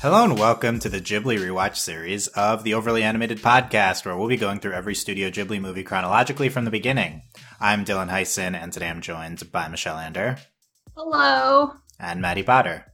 Hello and welcome to the Ghibli Rewatch series of the Overly Animated Podcast, where we'll be going through every Studio Ghibli movie chronologically from the beginning. I'm Dylan Heisen, and today I'm joined by Michelle Ander. Hello. And Maddie Potter.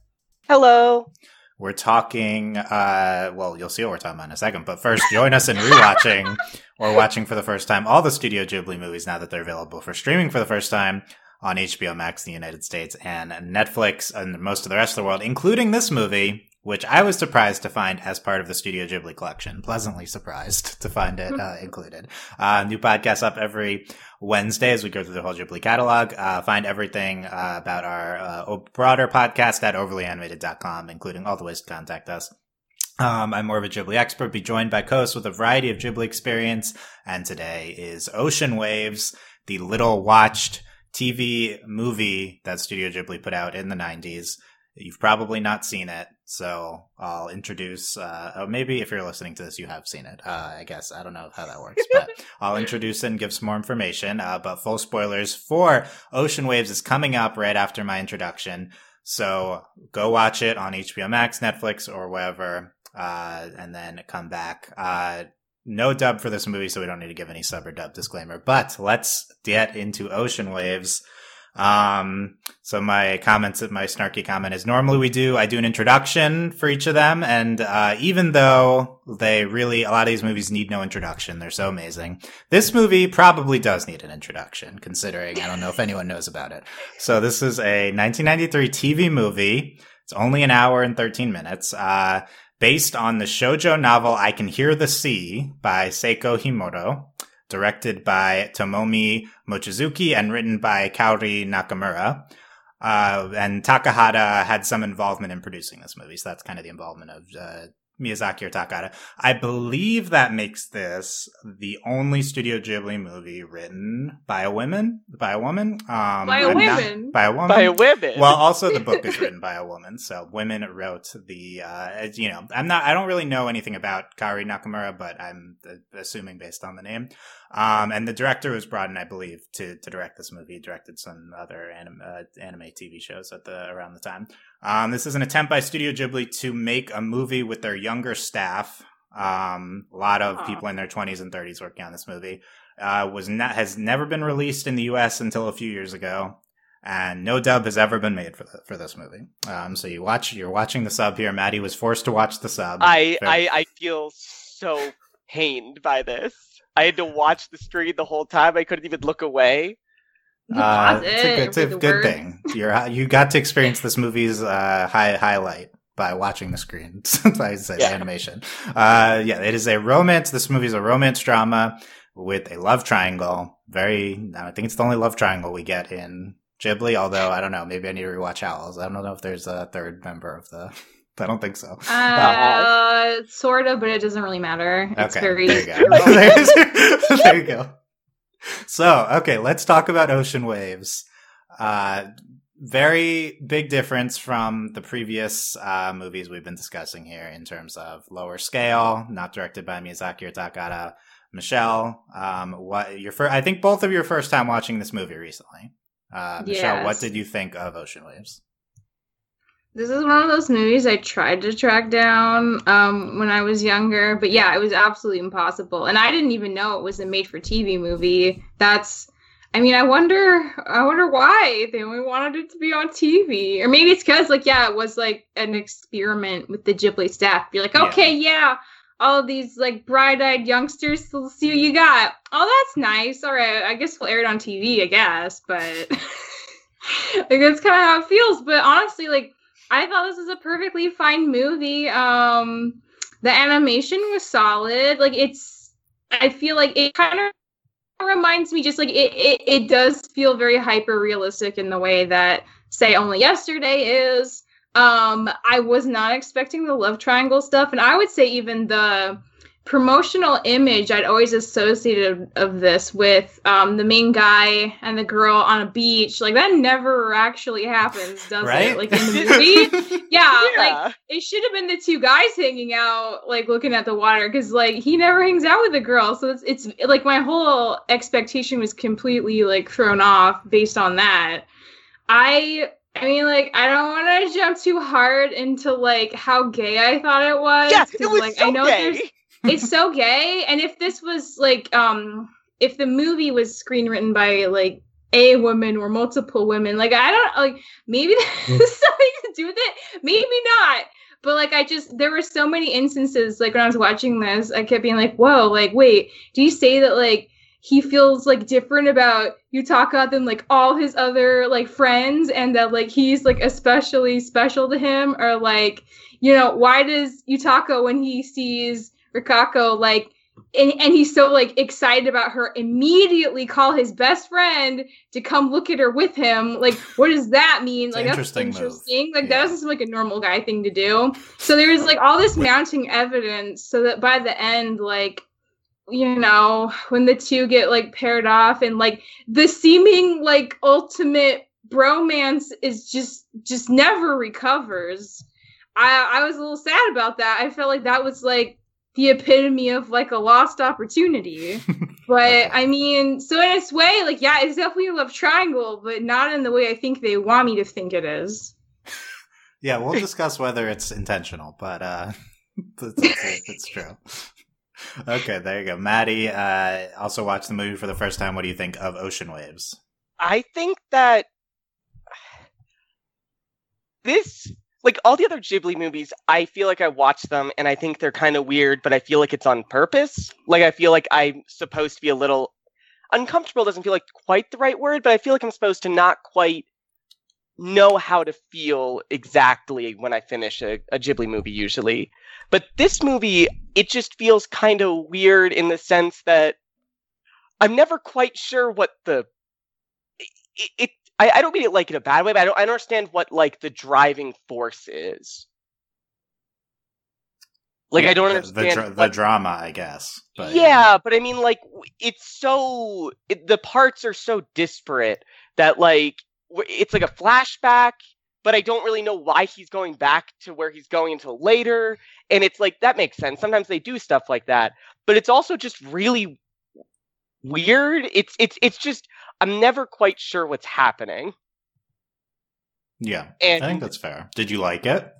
Hello. We're talking, uh, well, you'll see what we're talking about in a second, but first, join us in rewatching or watching for the first time all the Studio Ghibli movies now that they're available for streaming for the first time on HBO Max in the United States and Netflix and most of the rest of the world, including this movie, which I was surprised to find as part of the Studio Ghibli collection. Pleasantly surprised to find it uh, included. Uh, new podcast up every Wednesday as we go through the whole Ghibli catalog. Uh, find everything uh, about our uh, broader podcast at overlyanimated.com, including all the ways to contact us. Um, I'm more of a Ghibli expert, be joined by co-hosts with a variety of Ghibli experience. And today is Ocean Waves, the little watched TV movie that Studio Ghibli put out in the 90s. You've probably not seen it, so I'll introduce. Uh, oh, maybe if you're listening to this, you have seen it. Uh, I guess I don't know how that works, but I'll introduce and give some more information. Uh, but full spoilers for Ocean Waves is coming up right after my introduction. So go watch it on HBO Max, Netflix, or wherever, uh, and then come back. Uh, no dub for this movie, so we don't need to give any sub or dub disclaimer. But let's get into Ocean Waves. Um, so my comments, my snarky comment is normally we do, I do an introduction for each of them. And, uh, even though they really, a lot of these movies need no introduction, they're so amazing. This movie probably does need an introduction considering I don't know if anyone knows about it. So this is a 1993 TV movie. It's only an hour and 13 minutes. Uh, based on the shoujo novel I Can Hear the Sea by Saeko Himuro directed by Tomomi Mochizuki and written by Kaori Nakamura. Uh, and Takahata had some involvement in producing this movie, so that's kind of the involvement of uh, Miyazaki or Takahata. I believe that makes this the only Studio Ghibli movie written by a woman, by a woman, um, by a woman, by a woman, by a woman. Well, also the book is written by a woman, so women wrote the. Uh, you know, I'm not. I don't really know anything about Kaori Nakamura, but I'm assuming based on the name. Um, and the director was brought in, I believe, to to direct this movie. He directed some other anime, uh, anime TV shows at the around the time. Um, this is an attempt by Studio Ghibli to make a movie with their younger staff. Um, a lot of Aww. people in their 20s and 30s working on this movie. Uh, was not has never been released in the U.S. until a few years ago, and no dub has ever been made for the, for this movie. Um, so you watch, you're watching the sub here. Maddie was forced to watch the sub. I I, I feel so pained by this. I had to watch the screen the whole time. I couldn't even look away. Uh, it's a good, it's a good thing. You're you got to experience this movie's uh, high, highlight by watching the screen. Since I said yeah. animation. Uh, yeah, it is a romance. This movie is a romance drama with a love triangle. Very, I think it's the only love triangle we get in Ghibli. Although I don't know, maybe I need to rewatch Owls. I don't know if there's a third member of the. I don't think so. Uh, uh, sort of, but it doesn't really matter. It's okay, very. There you go. there you go. So, okay, let's talk about Ocean Waves. Uh, very big difference from the previous uh, movies we've been discussing here in terms of lower scale, not directed by Miyazaki or Takahata. Michelle, um, what your first? I think both of your first time watching this movie recently. Uh, Michelle, yes. what did you think of Ocean Waves? This is one of those movies I tried to track down um, when I was younger, but yeah, it was absolutely impossible. And I didn't even know it was a made-for-TV movie. That's, I mean, I wonder, I wonder why they only wanted it to be on TV, or maybe it's because, like, yeah, it was like an experiment with the Ghibli staff. You're like, okay, yeah, yeah all of these like bright-eyed youngsters, to see what you got. Oh, that's nice. All right, I guess we'll air it on TV, I guess, but. like that's kind of how it feels. But honestly, like I thought this was a perfectly fine movie. Um, the animation was solid. Like it's, I feel like it kind of reminds me just like it, it, it does feel very hyper realistic in the way that say only yesterday is. Um, I was not expecting the love triangle stuff, and I would say even the promotional image I'd always associated of this with um, the main guy and the girl on a beach. Like that never actually happens, does right? it? Like in the movie. yeah, yeah, like it should have been the two guys hanging out, like looking at the water, because like he never hangs out with a girl. So it's it's like my whole expectation was completely like thrown off based on that. I I mean, like, I don't want to jump too hard into like how gay I thought it was. Yeah, it was like so I know gay. there's it's so gay, and if this was like um if the movie was screenwritten by like a woman or multiple women, like I don't like maybe that has something to do with it, maybe not. But like I just there were so many instances like when I was watching this, I kept being like, whoa, like wait, do you say that like he feels like different about Yutaka than like all his other like friends and that like he's like especially special to him? Or like you know why does Yutaka when he sees Rikako like and, and he's so like excited about her immediately call his best friend to come look at her with him. Like what does that mean? Like an that's interesting move. interesting. Like Yeah. that doesn't seem like a normal guy thing to do. So there's like all this mounting evidence so that by the end like you know when the two get like paired off and like the seeming like ultimate bromance is just just never recovers. I i was a little sad about that. I felt like that was like the epitome of like a lost opportunity but i mean so in its way like yeah it's definitely a love triangle but not in the way i think they want me to think it is Yeah, we'll discuss whether it's intentional, but uh, it's, it's, it's true. Okay, there you go. Maddie uh, also watched the movie for the first time. What do you think of Ocean Waves? I think that this, like all the other Ghibli movies, I feel like I watch them and I think they're kind of weird, but I feel like it's on purpose. Like I feel like I'm supposed to be a little uncomfortable. Doesn't feel like quite the right word, but I feel like I'm supposed to not quite know how to feel exactly when I finish a, a Ghibli movie usually. But this movie, it just feels kind of weird in the sense that I'm never quite sure what the it, it I, I don't mean it like in a bad way, but I don't I don't understand what like the driving force is. Like I don't understand the, dra- the drama, I guess. But yeah, but I mean, like, it's so it, the parts are so disparate that like it's like a flashback, but I don't really know why he's going back to where he's going until later, and it's like that makes sense. Sometimes they do stuff like that, but it's also just really weird. It's it's it's just I'm never quite sure what's happening, yeah, and I think that's fair. Did you like it?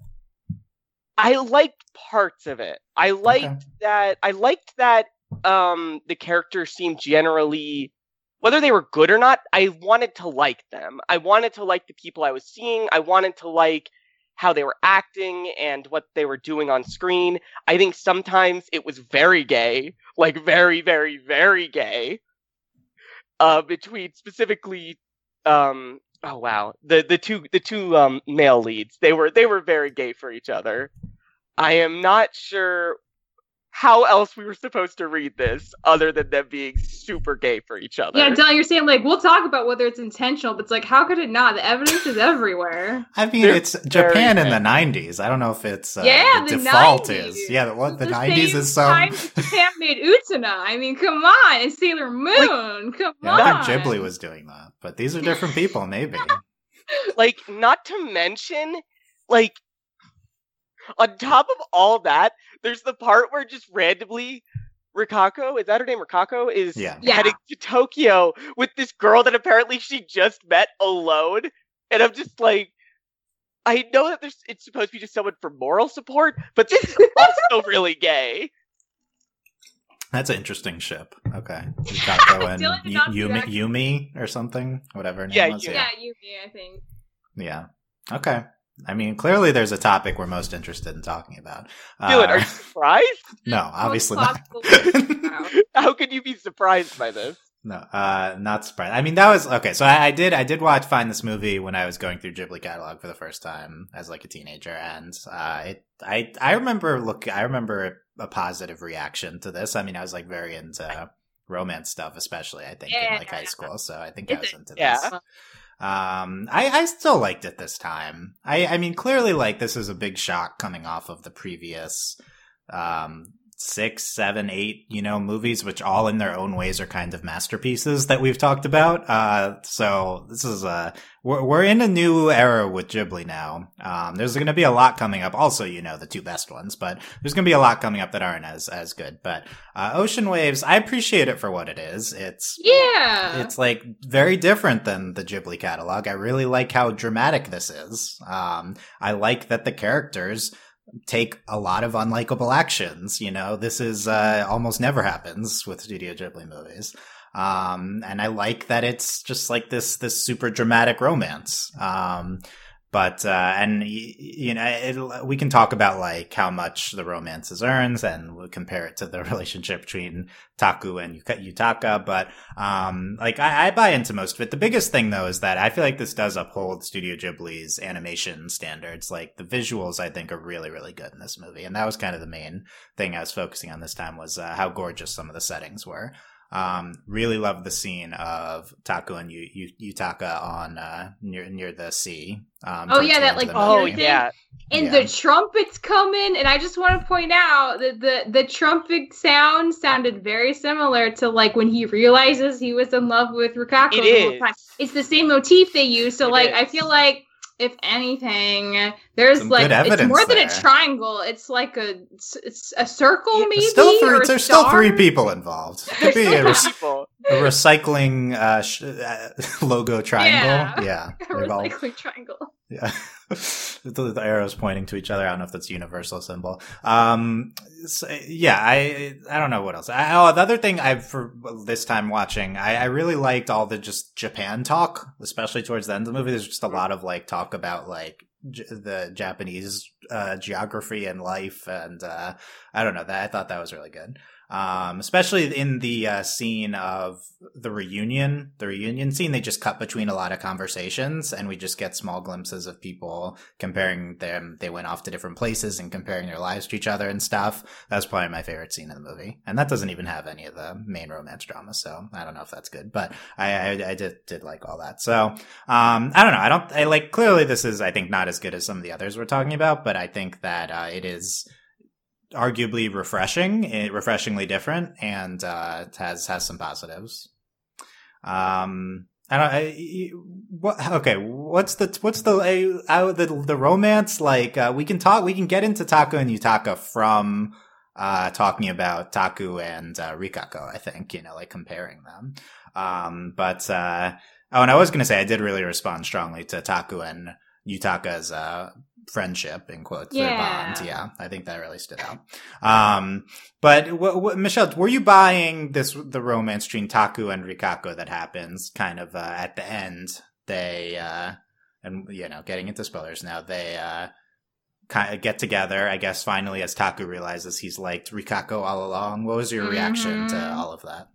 I liked parts of it. I liked Okay. that. I liked that um, the characters seemed generally, whether they were good or not. I wanted to like them. I wanted to like the people I was seeing. I wanted to like how they were acting and what they were doing on screen. I think sometimes it was very gay, like very, very, very gay. Uh, between specifically, um, oh wow, the the two the two um male leads, they were they were very gay for each other. I am not sure how else we were supposed to read this other than them being super gay for each other. yeah dylan you're saying like we'll talk about whether it's intentional but it's like how could it not the evidence is everywhere I mean, They're it's Japan in the '90s. I don't know if it's uh, Yeah, the, the default 90s. is. Yeah, what the The '90s same is some. time Japan made Utena. I mean, come on, and Sailor Moon. come Yeah, on. I think Ghibli was doing that, but these are different people. Maybe. like not to mention like on top of all that there's the part where just randomly Rikako, is that her name? Rikako is Yeah. Yeah. heading to Tokyo with this girl that apparently she just met alone. And I'm just like, I know that there's it's supposed to be just someone for moral support, but this is also really gay. That's an interesting ship. Okay, Yukako and Dylan did Yu- not do Yumi. Yumi or something, whatever her name Yeah, was. Yumi. Yeah, Yuki, I think. Yeah. Okay. I mean, clearly there's a topic we're most interested in talking about. Dylan, Uh, are you surprised? no, obviously not. How could you be surprised by this? no, uh, not surprised. I mean, that was okay. So I, I did, I did watch find this movie when I was going through Ghibli catalog for the first time as like a teenager, and uh, it, I, I remember look, I remember a positive reaction to this. I mean, I was like very into romance stuff, especially I think in like high Yeah. school. So I think I was into yeah. this. Um, I, I still liked it this time. I, I mean, clearly, like this is a big shock coming off of the previous, um, six, seven, eight, you know, movies, which all in their own ways are kind of masterpieces that we've talked about. Uh, so this is a, we're, we're in a new era with Ghibli now. Um, there's going to be a lot coming up. Also, you know, the two best ones, but there's going to be a lot coming up that aren't as, as good. But, uh, Ocean Waves, I appreciate it for what it is. It's, Yeah. it's like very different than the Ghibli catalog. I really like how dramatic this is. Um, I like that the characters take a lot of unlikable actions. You know, this is uh, almost never happens with Studio Ghibli movies. Um, and I like that it's just like this this super dramatic romance. Um, but uh, and you know it, we can talk about like how much the romances earns and we'll compare it to the relationship between taku and yutaka. But um like I, I, buy into most of it. The biggest thing though is that i feel like this does uphold studio ghibli's animation standards. Like the visuals i think are really really good in this movie. And that was kind of the main thing i was focusing on this time was uh, how gorgeous some of the settings were um, really love the scene of Taku and Yutaka on uh, near near the sea. Um, oh yeah, that like oh yeah, and yeah. the trumpets coming. and I just want to point out that the the trumpet sound sounded very similar to like when he realizes he was in love with Rikako. It is. It's the same motif they use. So it like is. I feel like if anything, there's Some like it's more than a triangle. It's like a it's a circle, maybe. Still three, there's still three people involved. It could be a, a, recycling uh, sh- uh, logo triangle. Yeah, yeah. a recycling all, triangle. Yeah, the, the, arrows pointing to each other. I don't know if that's a universal symbol. Um, so, yeah, I I don't know what else. I, oh, the other thing I for this time watching, I, I really liked all the just Japan talk, especially towards the end of the movie. There's just a lot of like talk about like J- the Japanese uh, geography and life, and uh, I don't know that I thought that was really good um, especially in the uh, scene of the reunion, the reunion scene. They just cut between a lot of conversations, and we just get small glimpses of people comparing them. They went off to different places and comparing their lives to each other and stuff. That's probably my favorite scene in the movie, and that doesn't even have any of the main romance drama. So I don't know if that's good, but I I, I did did like all that. So um, I don't know. I don't. I like clearly this is I think not as good as some of the others we're talking about, but I think that uh, it is arguably refreshing, eh, refreshingly different, and uh, has has some positives. Um, I don't. I, what? Okay. What's the what's the uh, the the romance like? Uh, we can talk. We can get into Taku and Yutaka from uh, talking about Taku and uh, Rikako. I think you know, like comparing them. Um, but uh, oh, and I was gonna say I did really respond strongly to Taku and Yutaka's uh, friendship in quotes yeah. their bond yeah i think that really stood out um but w- w- michelle were you buying this the romance between taku and rikako that happens kind of uh, at the end they uh and you know getting into spoilers now they uh kind of get together i guess finally as taku realizes he's liked rikako all along what was your reaction mm-hmm. to all of that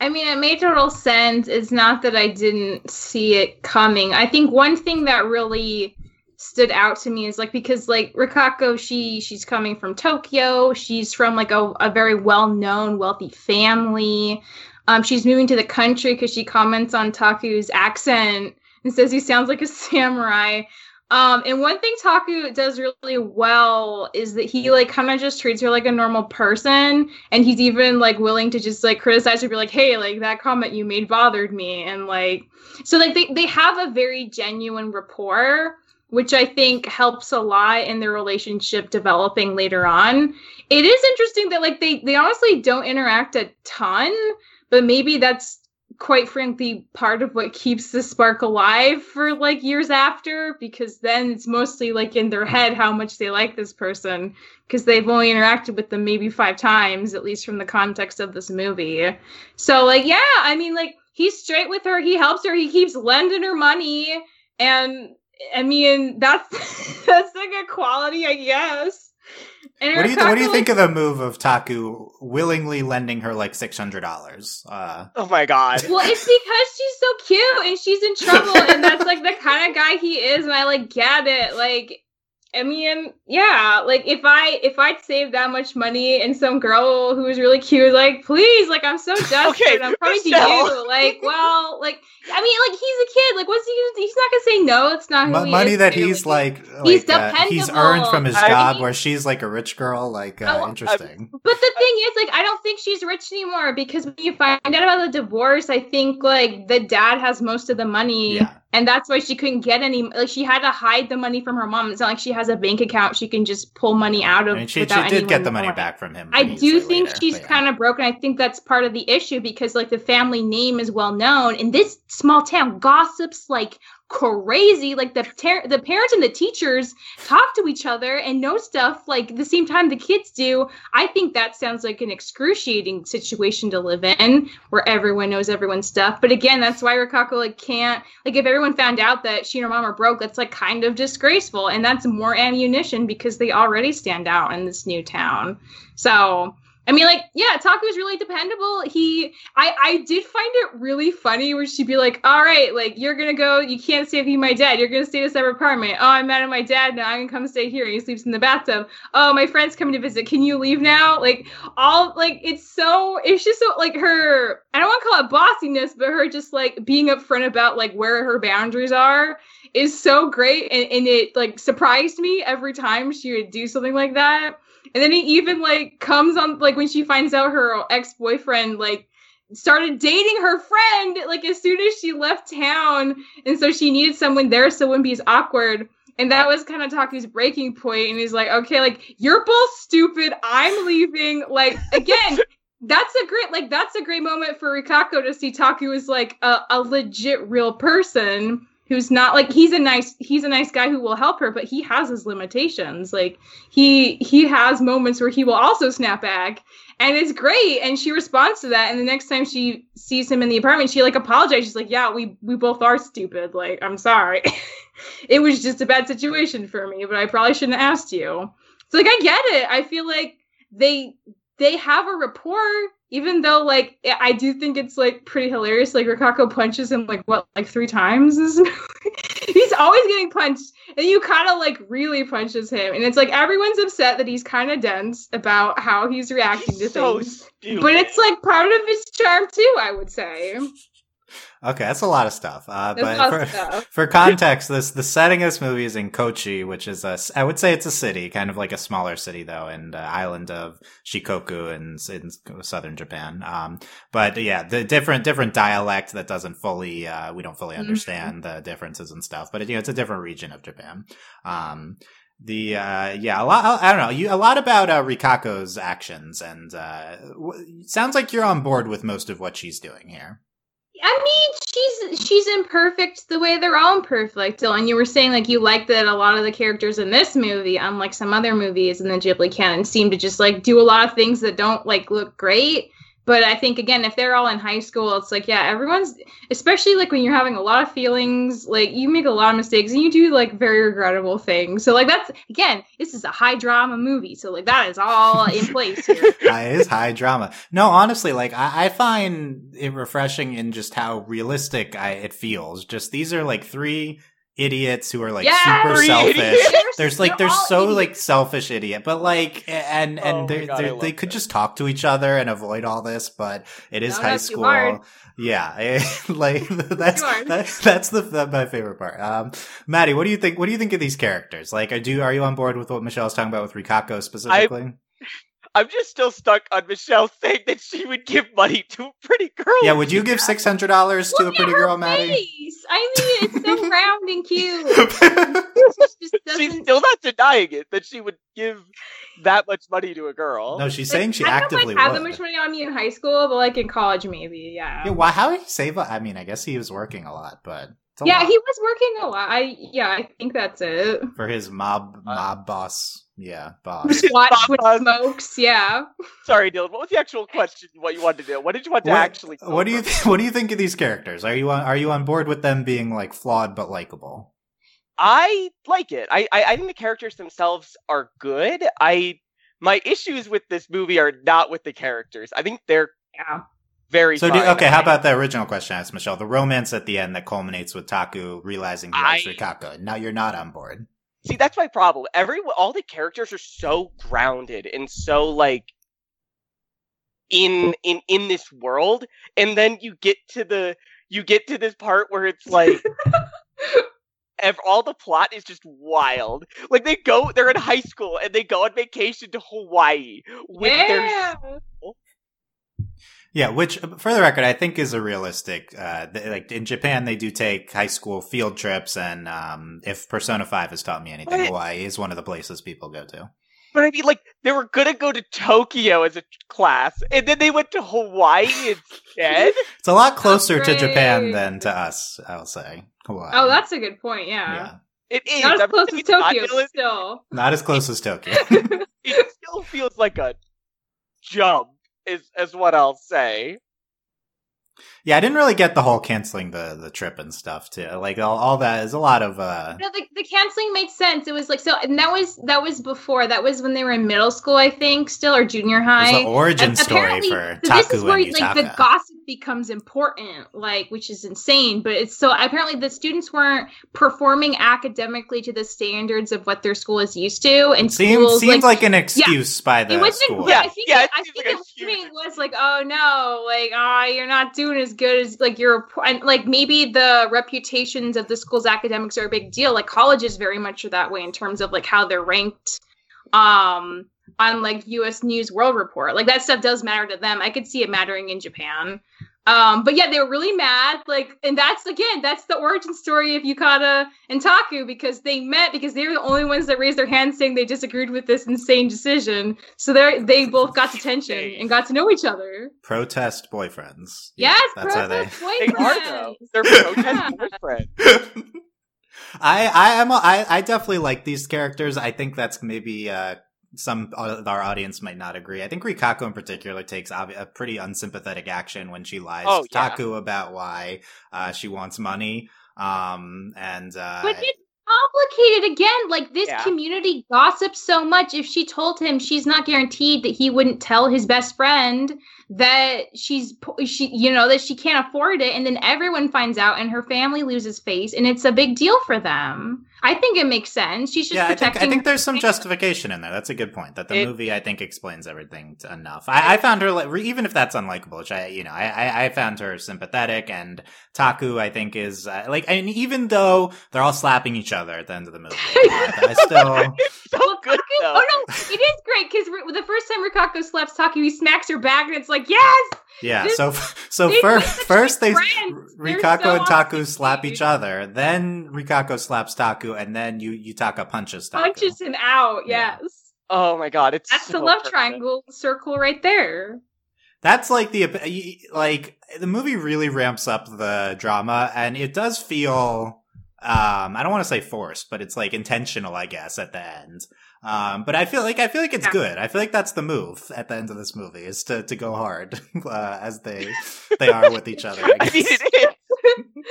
I mean, it made total sense. It's not that I didn't see it coming. I think one thing that really stood out to me is like because like Rikako she she's coming from Tokyo. She's from like a, a very well-known wealthy family. Um she's moving to the country because she comments on Taku's accent and says he sounds like a samurai. Um and one thing Taku does really well is that he like kind of just treats her like a normal person. And he's even like willing to just like criticize her be like hey like that comment you made bothered me. And like so like they, they have a very genuine rapport which I think helps a lot in their relationship developing later on. It is interesting that like they they honestly don't interact a ton, but maybe that's quite frankly part of what keeps the spark alive for like years after because then it's mostly like in their head how much they like this person because they've only interacted with them maybe five times at least from the context of this movie so like yeah i mean like he's straight with her he helps her he keeps lending her money and I mean, that's that's a good quality, I guess. And what do you Taku, what do you think of the move of Taku willingly lending her like six hundred dollars? Uh, oh my god! Well, it's because she's so cute and she's in trouble, and that's like the kind of guy he is, and I like get it. Like, I mean, yeah, like if I if I'd save that much money and some girl who was really cute was like, please, like I'm so desperate, Okay, I'm coming to Michelle. you. Like, well, like I mean, like he's a kid. Like, what's he? He's not gonna say no. It's not who Mo- he money is, that too. he's like, he's like, uh, he's earned from his I job, mean- where she's like a rich girl. Like, uh, Oh, interesting. But the thing is, like, I don't think she's rich anymore because when you find out about the divorce, I think like the dad has most of the money, yeah, and that's why she couldn't get any. Like, she had to hide the money from her mom. It's not like she has a bank account she can just pull money out I of. mean, she, she did get the money knowing. back from him. I do think later, she's yeah. kind of broken. I think that's part of the issue because like the family name is well known in this small town. Gossips like crazy. Like the ter- the parents and the teachers talk to each other and know stuff like the same time the kids do. I think that sounds like an excruciating situation to live in where everyone knows everyone's stuff. But again, that's why Rikako like can't like if everyone found out that she and her mom are broke, that's like kind of disgraceful, and that's more ammunition because they already stand out in this new town. So I mean, like, yeah, Taku's really dependable. He, I, I did find it really funny where she'd be like, "All right, like, you're gonna go. You can't stay with me, my dad. You're gonna stay in a separate apartment. Oh, I'm mad at my dad now. I can come stay here. He sleeps in the bathtub. Oh, my friend's coming to visit. Can you leave now? Like, all like, it's so, it's just so like her. I don't want to call it bossiness, but her just like being upfront about like where her boundaries are is so great, and, and it like surprised me every time she would do something like that. And then he even like comes on like when she finds out her ex-boyfriend like started dating her friend like as soon as she left town and so she needed someone there so it wouldn't be as awkward. And that was kind of Taku's breaking point and he's like, "Okay, like you're both stupid. I'm leaving." Like again, that's a great like that's a great moment for Rikako to see Taku as like a, a legit real person who's not like he's a nice he's a nice guy who will help her but he has his limitations. Like he he has moments where he will also snap back and it's great and she responds to that and the next time she sees him in the apartment she like apologizes. She's like yeah we we both are stupid. Like i'm sorry. It was just a bad situation for me but i probably shouldn't have asked you. So like i get it. I feel like they they have a rapport even though like I- do think it's like pretty hilarious. Like Rikako punches him like what like three times. He's always getting punched, and you kind of like really punches him, and it's like everyone's upset that he's kind of dense about how he's reacting to so things. stupid. But it's like part of his charm too, I would say. Okay, that's a lot of stuff. Uh, but for, stuff. for context, this the setting of this movie is in Kochi, which is a I would say it's a city, kind of like a smaller city though, and the island of Shikoku in, in southern Japan. Um, but yeah, the different different dialect that doesn't fully uh, we don't fully Mhm. understand the differences and stuff. But you know, it's a different region of Japan. Um, the uh yeah a lot i don't know you a lot about uh rikako's actions and uh w- sounds like you're on board with most of what she's doing here I mean, she's she's imperfect the way they're all imperfect. And you were saying like you like that a lot of the characters in this movie, unlike some other movies in the Ghibli canon, seem to just like do a lot of things that don't like look great. But I think again, if they're all in high school, it's like yeah, everyone's especially like when you're having a lot of feelings, like you make a lot of mistakes and you do like very regrettable things. So like that's again, this is a high drama movie, so like that is all in place here. It is high drama. No, honestly, like I, I find it refreshing in just how realistic I, it feels. Just these are like three idiots who are like Yeah, super selfish. idiots. There's like They're there's all so idiots. like selfish idiot, but like and and Oh my they God, they love they could that. just talk to each other and avoid all this, but it is No, high school. Yeah, like that's Too that's that's the that, my favorite part. Um, Maddie, what do you think? What do you think of these characters? Like, are do are you on board with what Michelle's talking about with Rikako specifically? I'm just still stuck on Michelle saying that she would give money to a pretty girl. Yeah, would you give six hundred dollars to a Look pretty at her girl, Maddie? face. I mean, it's so round and cute. It She's still not denying it that she would give that much money to a girl. no, she's saying she I don't know actively I had that much money on me in high school, but like in college, maybe. Yeah. yeah, why? How did he save? up? I mean, I guess he was working a lot, but it's a yeah, lot he was working a lot. I yeah, I think that's it. for his mob Uh, mob boss. Yeah, boss. Watch with Bob- smokes. Yeah. Sorry, Dylan. What was the actual question? What you wanted to do? What did you want to What- actually? go What do you th- What do you think of these characters? Are you on Are you on board with them being like flawed but likable? I like it. I, I I think the characters themselves are good. I my issues with this movie are not with the characters. I think they're Yeah. very. So, do, okay, how about the original question I asked Michelle? The romance at the end that culminates with Taku realizing he likes I- Rikako. Now you're not on board. See, that's my problem. Every all the characters are so grounded and so like in in in this world, and then you get to the you get to this part where it's like ev- all the plot is just wild. Like they go, they're in high school and they go on vacation to Hawaii with their yeah. Yeah, which for the record, I think is a realistic. Uh, th- like in Japan, they do take high school field trips, and um, if Persona Five has taught me anything, Right. Hawaii is one of the places people go to. But I mean, like they were gonna go to Tokyo as a class, and then they went to Hawaii instead. It's a lot closer to Japan than to us. I'll say Hawaii. Oh, that's a good point. Yeah. yeah, It is Not as I'm close saying as Tokyo, still. not as close as Tokyo. It still feels like a jump. Is is what I'll say. yeah, I didn't really get the whole canceling the the trip and stuff too. Like all, all that is a lot of. uh No, the, the canceling made sense. It was like so, and that was that was before. That was when they were in middle school, I think, still or junior It's high. the origin And story apparently- for so this is where and like the gossip becomes important, like which is insane. But it's so apparently the students weren't performing academically to the standards of what their school is used to, and Seems schools seems like, an excuse by the it wasn't. school. Yeah, I think, yeah, it, it I think like a the huge thing was like, oh no, like ah, you're not doing as good as like you're, and like maybe the reputations of the school's academics are a big deal. Like colleges very much are that way in terms of like how they're ranked, um, on like U.S. News World Report. Like that stuff does matter to them. I could see it mattering in Japan. Um, but yeah, they were really mad. Like, and that's again, that's the origin story of Yutaka and Taku because they met because they were the only ones that raised their hands saying they disagreed with this insane decision. So they they both got detention and got to know each other. Protest boyfriends. Yeah, Yes, that's how they. protest They are boyfriends. though. They're protest boyfriends. I I am I I definitely like these characters. I think that's maybe uh some of our audience might not agree. I think Rikako in particular takes obvi- a pretty unsympathetic action when she lies Oh, to yeah. Taku about why uh, she wants money. Um and uh But it's complicated again. Like this Yeah. community gossips so much. If she told him she's not guaranteed that he wouldn't tell his best friend that she's she you know that she can't afford it and then everyone finds out and her family loses face and it's a big deal for them. I think it makes sense. She's just yeah, I think, I think there's some justification in there. That's a good point. That the It- movie, I think, explains everything t- enough. I, I found her, even if that's unlikable, which I, you know, I, I, I found her sympathetic, and Taku, I think, is uh, like, and even though they're all slapping each other at the end of the movie, I, I still, so Well, good Taku- oh no, it is great because the first time Rikako slaps Taku, he smacks her back, and it's like, yes, yeah. This- So, so these first, first they good friends. Rikako so and Taku awesome. slap each other, then Rikako slaps Taku, and then you Yutaka punches Taku. punches him out. Yeah. Yes, Oh my god, it's that's the love perfect. triangle circle right there. That's like the like the movie really ramps up the drama, and it does feel. Um, I don't want to say forced, but it's like intentional, I guess, at the end. Um, but I feel like I feel like it's Yeah. good. I feel like that's the move at the end of this movie is to, to go hard uh, as they they are with each other. I I mean, guess. it is.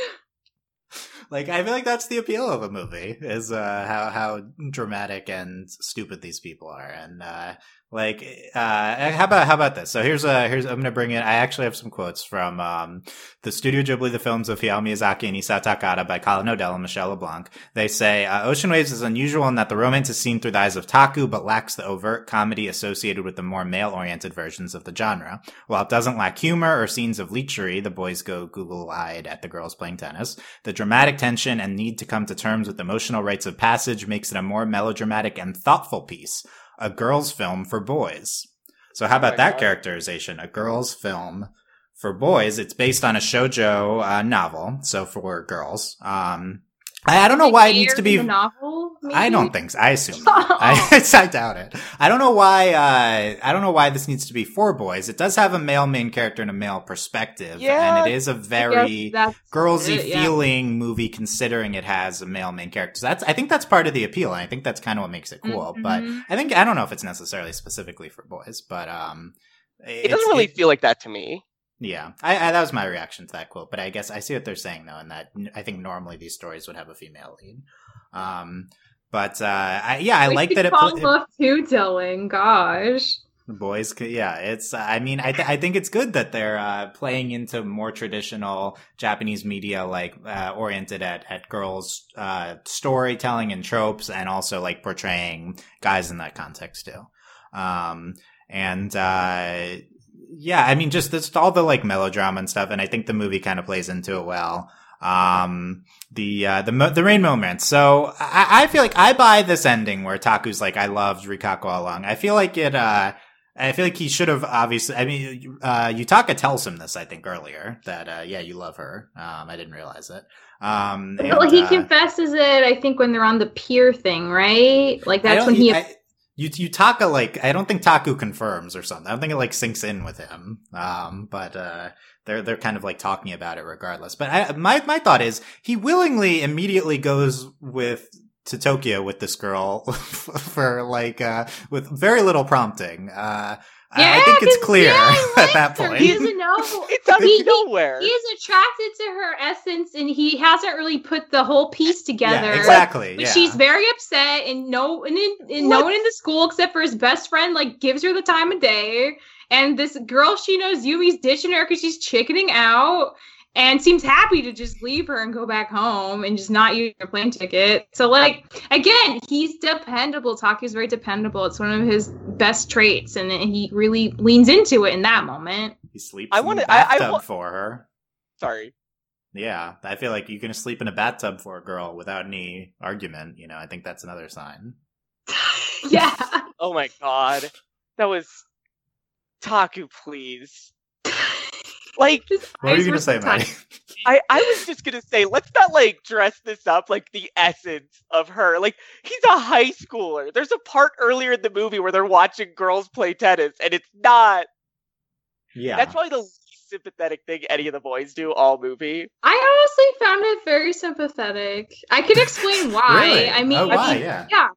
Like I feel like that's the appeal of a movie is uh, how how dramatic and stupid these people are, and uh, like uh, how about how about this? So here's a here's I'm gonna bring in. I actually have some quotes from um, the Studio Ghibli, the films of Hayao Miyazaki and Isao Takahata by Colin Odell and Michelle LeBlanc. They say uh, Ocean Waves is unusual in that the romance is seen through the eyes of Taku, but lacks the overt comedy associated with the more male-oriented versions of the genre. While it doesn't lack humor or scenes of lechery, the boys go Google-eyed at the girls playing tennis. The dramatic tension and need to come to terms with emotional rites of passage makes it a more melodramatic and thoughtful piece, a girls' film for boys. So how Oh about my that God. characterization? A girls' film for boys. It's based on a shojo uh, novel, so for girls. Um, I, I don't know why it needs to be. novel. Maybe? I don't think. so. I assume. I, I doubt it. I don't know why. Uh, I don't know why this needs to be for boys. It does have a male main character and a male perspective, Yeah, and it is a very that's girlsy it, yeah. feeling movie considering it has a male main character. So that's I think that's part of the appeal, and I think that's kind of what makes it cool. But Mhm. I think I don't know if it's necessarily specifically for boys, but um, It doesn't really feel like that to me. Yeah, I, I that was my reaction to that quote. But I guess I see what they're saying though, and that I think normally these stories would have a female lead. Um, but uh, I, yeah, I like that it. pl- love too, Dylan. Gosh. The boys, could, yeah, it's. I mean, I th- I think it's good that they're uh, playing into more traditional Japanese media, like uh, oriented at at girls' uh, storytelling and tropes, and also like portraying guys in that context too. Um, and uh, yeah, I mean, just just all the like melodrama and stuff, and I think the movie kind of plays into it well um the uh the the rain moments so I, I feel like i buy this ending where taku's like i loved rikako all along i feel like it uh I feel like he should have obviously. I mean, uh, Yutaka tells him this, I think, earlier that uh, yeah, you love her. Um, I didn't realize it. Um, and, well, he uh, confesses it. I think when they're on the pier thing, right? Like that's when he. I, Yutaka like I don't think Taku confirms or something. I don't think it like sinks in with him. Um, but uh, they're they're kind of like talking about it regardless. But I, my my thought is he willingly immediately goes with to Tokyo with this girl for like uh with very little prompting. Uh yeah, I think it's clear yeah, at that point. He doesn't know. it's out of nowhere. He, is attracted to her essence, and he hasn't really put the whole piece together. Yeah, exactly. But yeah. she's very upset, and no, and, in, and no one in the school except for his best friend like gives her the time of day. And this girl she knows Yumi's ditching her because she's chickening out and seems happy to just leave her and go back home and just not use her plane ticket. So like again, he's dependable. Taku's very dependable. It's one of his best traits, and he really leans into it in that moment. He sleeps I in the bathtub I, I wa- for her. Sorry. Yeah, I feel like you can sleep in a bathtub for a girl without any argument. You know, I think that's another sign. yeah. oh my god, that was Taku, please. Like, what are you gonna say, Maddie? I, I was just gonna say, let's not like dress this up like the essence of her. Like, he's a high schooler. There's a part earlier in the movie where they're watching girls play tennis, and it's not. Yeah, that's probably the least sympathetic thing any of the boys do all movie. I honestly found it very sympathetic. I could explain why. really? I mean, oh, why? I mean, yeah, yeah,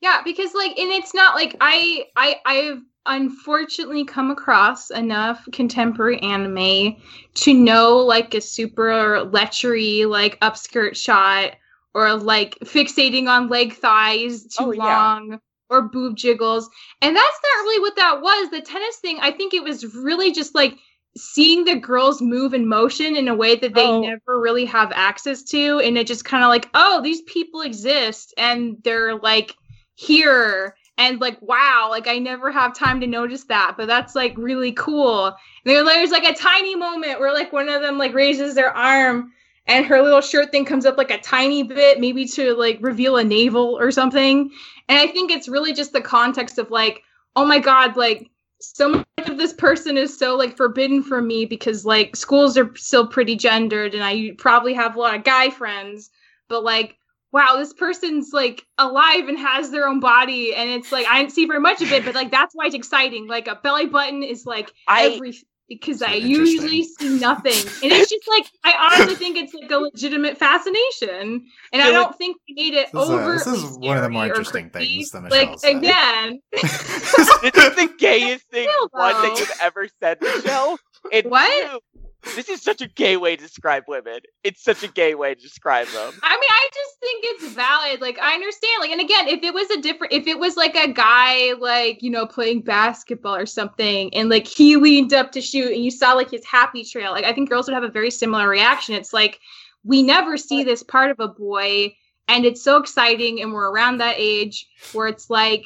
yeah, because like, and it's not like I, I, I've unfortunately come across enough contemporary anime to know like a super lechery like upskirt shot or like fixating on leg thighs too oh, long yeah. or boob jiggles and that's not really what that was the tennis thing i think it was really just like seeing the girls move in motion in a way that they oh. never really have access to and it just kind of like oh these people exist and they're like here and like wow like i never have time to notice that but that's like really cool. And there's like a tiny moment where like one of them like raises their arm and her little shirt thing comes up like a tiny bit maybe to like reveal a navel or something. And i think it's really just the context of like oh my god like so much of this person is so like forbidden from me because like schools are still pretty gendered and i probably have a lot of guy friends but like wow, this person's like alive and has their own body, and it's like I didn't see very much of it, but like that's why it's exciting. Like a belly button is like I, every because I usually see nothing, and it's just like I honestly think it's like a legitimate fascination, and I don't think we need it over. This is one of the more interesting things. That like said. again, this is the gayest thing one that you've ever said, Michelle. And what? Two, this is such a gay way to describe women. It's such a gay way to describe them. I mean, I just think it's valid. Like, I understand. Like, and again, if it was a different, if it was like a guy, like, you know, playing basketball or something, and like he leaned up to shoot and you saw like his happy trail, like, I think girls would have a very similar reaction. It's like, we never see this part of a boy, and it's so exciting. And we're around that age where it's like,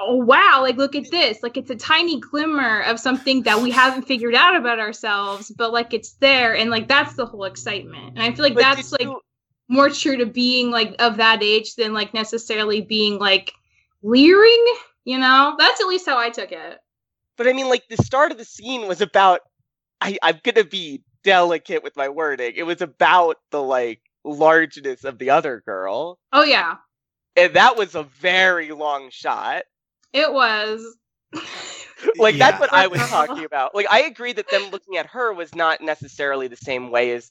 oh wow like look at this. Like it's a tiny glimmer of something that we haven't figured out about ourselves but like it's there. And like that's the whole excitement. And i feel like but that's like you... more true to being like of that age than like necessarily being like leering you know? That's at least how i took it. But i mean like the start of the scene was about i i'm gonna be delicate with my wording. It was about the like largeness of the other girl. Oh yeah and that was a very long shot. It was. like yeah. that's what I was talking about. Like I agree that them looking at her was not necessarily the same way as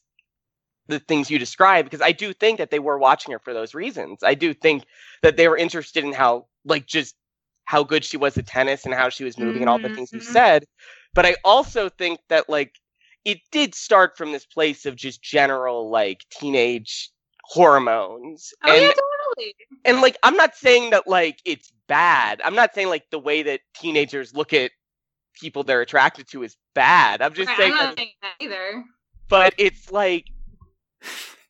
the things you described because I do think that they were watching her for those reasons. I do think that they were interested in how like just how good she was at tennis and how she was moving mm-hmm. and all the things you mm-hmm. said. But I also think that like it did start from this place of just general like teenage hormones. Oh and, yeah, And like I'm not saying that like it's bad. I'm not saying like the way that teenagers look at people they're attracted to is bad. I'm just Right, saying I'm that not saying that either. but it's like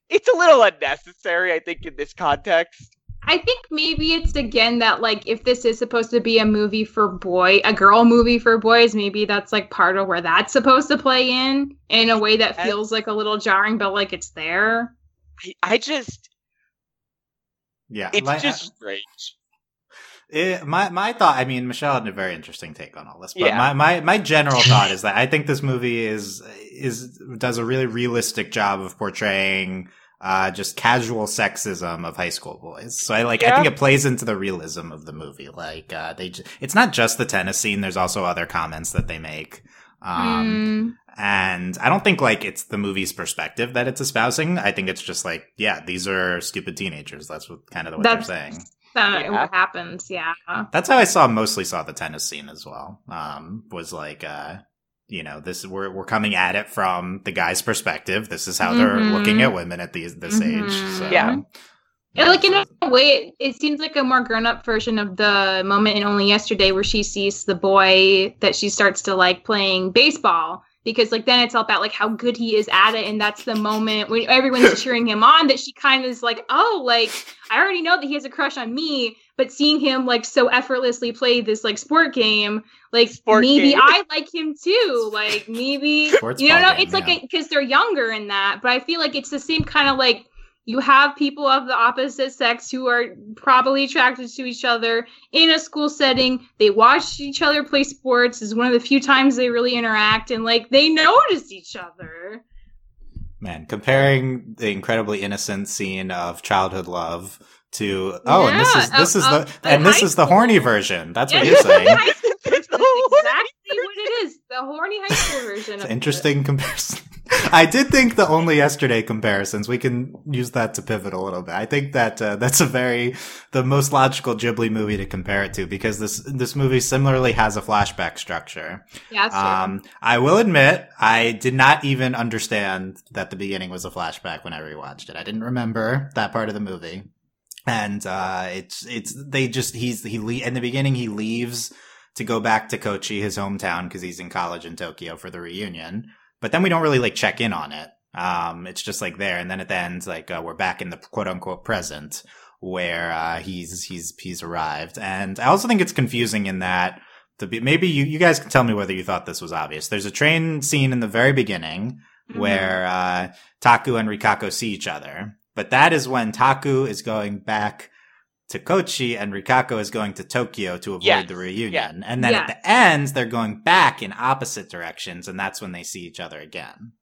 it's a little unnecessary i think in this context I think maybe it's again that like if this is supposed to be a movie for boy, a girl movie for boys, maybe that's like part of where that's supposed to play in in a way that feels like a little jarring, but like it's there. i, I just Yeah, it's like, just strange It, my my thought. I mean, Michelle had a very interesting take on all this, but Yeah. my, my my general thought is that I think this movie is is does a really realistic job of portraying uh, just casual sexism of high school boys. So I like. I think it plays into the realism of the movie. Like uh, they, j- it's not just the tennis scene. There's also other comments that they make. Um, Mm, and I don't think like it's the movie's perspective that it's espousing. I think it's just like, yeah, these are stupid teenagers. That's what kind of what That's- they're saying. that Yeah. what happens, yeah. That's how I saw mostly saw the tennis scene as well. Um, was like, uh, you know, this we're we're coming at it from the guy's perspective. This is how they're Mhm. looking at women at these this age. Mhm. So, Yeah. And like in a way, it, it seems like a more grown-up version of the moment in Only Yesterday where she sees the boy that she starts to like playing baseball because like then it's all about like how good he is at it, and that's the moment when everyone's cheering him on that she kind of is like, oh, like I already know that he has a crush on me, but seeing him like so effortlessly play this like sport game, like Sport maybe game. I like him too, like maybe Sports you know, no, game, it's like yeah. because they're younger in that, but I feel like it's the same kind of like you have people of the opposite sex who are probably attracted to each other in a school setting. They watch each other play sports. Is one of the few times they really interact, and like they notice each other. Man, comparing the incredibly innocent scene of childhood love to oh, and this is this of- is the and this is the horny version. That's what you're saying. high school It's version the is exactly what it is. The horny high school version. It's of an it. interesting comparison. I did think the only yesterday comparisons we can use that to pivot a little bit. I think that uh, that's a very the most logical Ghibli movie to compare it to because this this movie similarly has a flashback structure. Yeah, that's true. Um, I will admit I did not even understand that the beginning was a flashback when I rewatched it. I didn't remember that part of the movie, and uh, it's it's they just he's he le- in the beginning he leaves to go back to Kochi, his hometown, because he's in college in Tokyo for the reunion. But then we don't really like check in on it. Um, it's just like there, and then at the end, like uh, we're back in the quote unquote present where uh, he's he's he's arrived. And I also think it's confusing in that to be maybe you you guys can tell me whether you thought this was obvious. There's a train scene in the very beginning Mhm. where uh, Taku and Rikako see each other, but that is when Taku is going back to Kochi and Rikako is going to Tokyo to avoid Yes, the reunion. And then at the end, they're going back in opposite directions, and that's when they see each other again.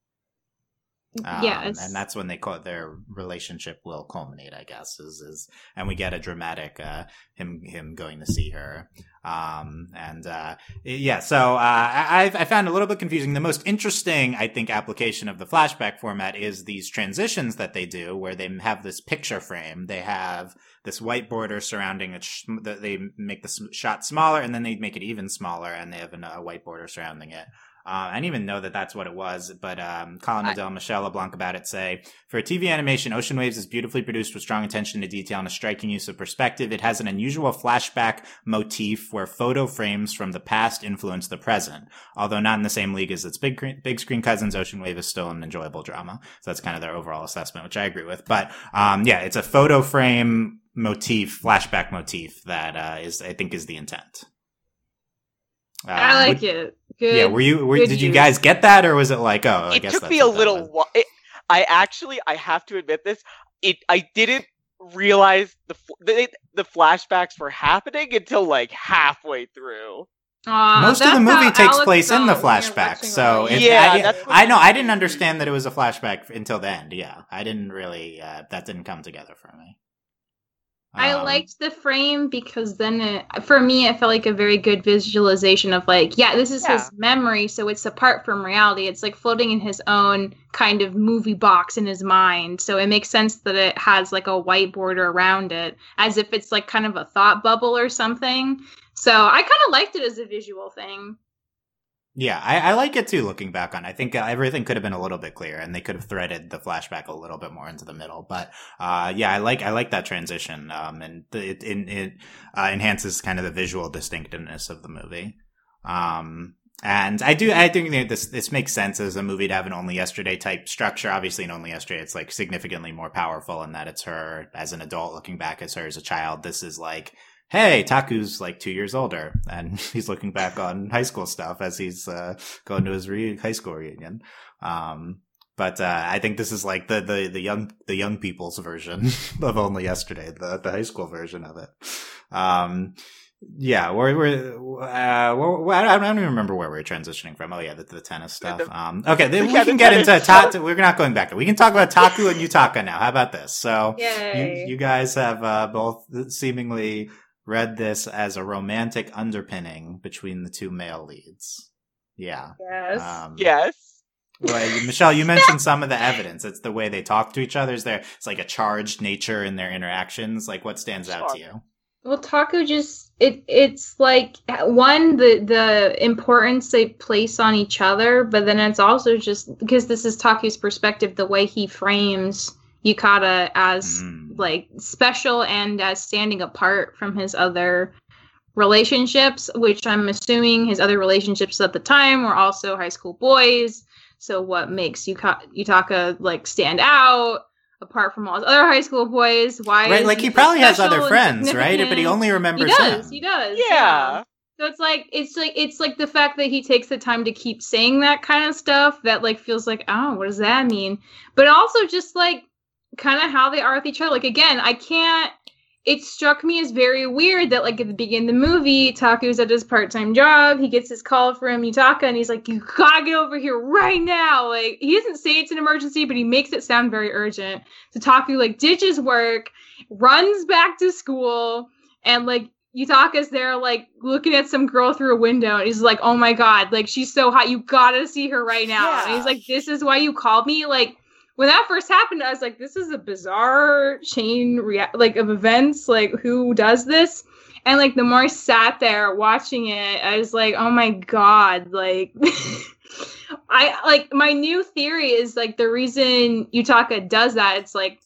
Um, yes. and that's when they call their relationship will culminate. I guess is is, and we get a dramatic uh, him him going to see her. Um, and uh, yeah, so uh, I I found a little bit confusing. The most interesting, I think, application of the flashback format is these transitions that they do, where they have this picture frame. They have this white border surrounding it. Sh- they make the shot smaller, and then they make it even smaller, and they have a white border surrounding it. Uh, I didn't even know that that's what it was, but um, Colin Odell, Michelle LeBlanc about it say for a TV animation, Ocean Waves is beautifully produced with strong attention to detail and a striking use of perspective. It has an unusual flashback motif where photo frames from the past influence the present. Although not in the same league as its big big screen cousins, Ocean Wave is still an enjoyable drama. So that's kind of their overall assessment, which I agree with. But um, yeah, it's a photo frame motif, flashback motif that uh, is I think is the intent. I Um, like would- it. Good. yeah, were you? Were, good did you guys get that, or was it like, oh, I it guess took that's me a little while. It, I actually, I have to admit this. It, I didn't realize the the, the flashbacks were happening until like halfway through. Aw, Most of the movie takes Alex place in the felt flashback, so it. it, Yeah, I, I know I didn't understand that it was a flashback until the end. Yeah, I didn't really. Uh, that didn't come together for me. I Um, liked the frame because then it, for me it felt like a very good visualization of like yeah this is Yeah. his memory so it's apart from reality. It's like floating in his own kind of movie box in his mind. So it makes sense that it has like a white border around it as if it's like kind of a thought bubble or something. So I kind of liked it as a visual thing Yeah, I, I, like it too. Looking back on, I think everything could have been a little bit clearer, and they could have threaded the flashback a little bit more into the middle. But uh, yeah, I like I like that transition, um, and it it, it uh, enhances kind of the visual distinctiveness of the movie. Um, and I do I think this this makes sense as a movie to have an only yesterday type structure. Obviously, in only yesterday, it's like significantly more powerful in that it's her as an adult looking back as her as a child. This is like hey, Taku's like two years older, and he's looking back on high school stuff as he's uh, going to his re- high school reunion. Um, but uh, I think this is like the, the, the young the young people's version of Only Yesterday, the the high school version of it. Um, yeah, we're, we're uh, we're, I don't even remember where we are transitioning from. Oh yeah, the, the tennis stuff. Um, okay, then we can get into Ta- We're not going back. We can talk about Taku and Yutaka now. How about this? So you, you, guys have uh, both seemingly read this as a romantic underpinning between the two male leads. Yeah. Yes. Um, yes. Well, Michelle, you mentioned some of the evidence. It's the way they talk to each other. Is there? It's like a charged nature in their interactions. Like, what stands sure. out to you? Well, Taku just it it's like one the the importance they place on each other, but then it's also just because this is Taku's perspective, the way he frames Yutaka as mm. like special and as standing apart from his other relationships, which I'm assuming his other relationships at the time were also high school boys. So what makes Yuka- Yutaka like stand out apart from all his other high school boys? Why? Right, like he probably has other friends, right? But he only remembers. He does. Him. He does. Yeah. yeah. So it's like it's like it's like the fact that he takes the time to keep saying that kind of stuff that like feels like oh what does that mean? But also just like kind of how they are with each other. Like again, I can't. It struck me as very weird that like at the beginning of the movie, Taku's at his part-time job. He gets his call from Yutaka, and he's like, "You gotta get over here right now!" Like he doesn't say it's an emergency, but he makes it sound very urgent. So Taku like ditches work, runs back to school, and like Yutaka's there, like looking at some girl through a window, and he's like, "Oh my god, like she's so hot, you gotta see her right now." Yeah. And he's like, "This is why you called me." Like when that first happened, I was like, this is a bizarre chain rea- like of events. Like, who does this? And like the more I sat there watching it, I was like, oh my god, like I like my new theory is like the reason Yutaka does that, it's like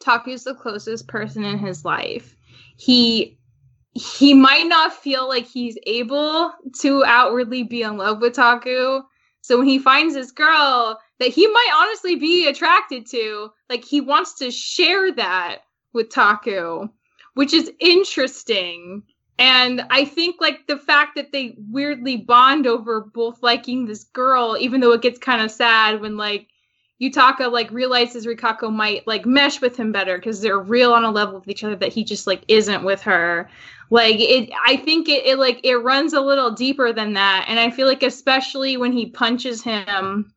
Taku's the closest person in his life. He he might not feel like he's able to outwardly be in love with Taku. So when he finds this girl, that he might honestly be attracted to. Like he wants to share that with Taku, which is interesting. And I think like the fact that they weirdly bond over both liking this girl, even though it gets kind of sad when like Yutaka like realizes Rikako might like mesh with him better because they're real on a level with each other that he just like isn't with her. Like it I think it, it like it runs a little deeper than that. And I feel like especially when he punches him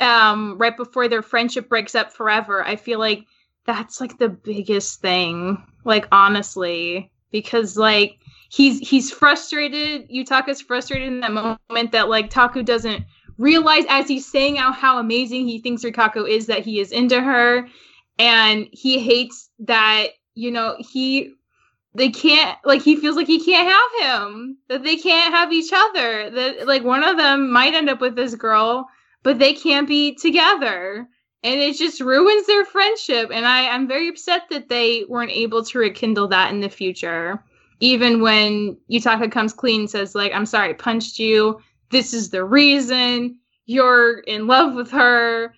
um, right before their friendship breaks up forever. I feel like that's like the biggest thing. Like honestly, because like he's he's frustrated. Yutaka's frustrated in that moment that like Taku doesn't realize as he's saying out how amazing he thinks Rikako is that he is into her, and he hates that you know he they can't like he feels like he can't have him that they can't have each other that like one of them might end up with this girl but they can't be together. And it just ruins their friendship. And i i'm very upset that they weren't able to rekindle that in the future. Even when yutaka comes clean and says like i'm sorry i punched you. This is the reason. You're in love with her.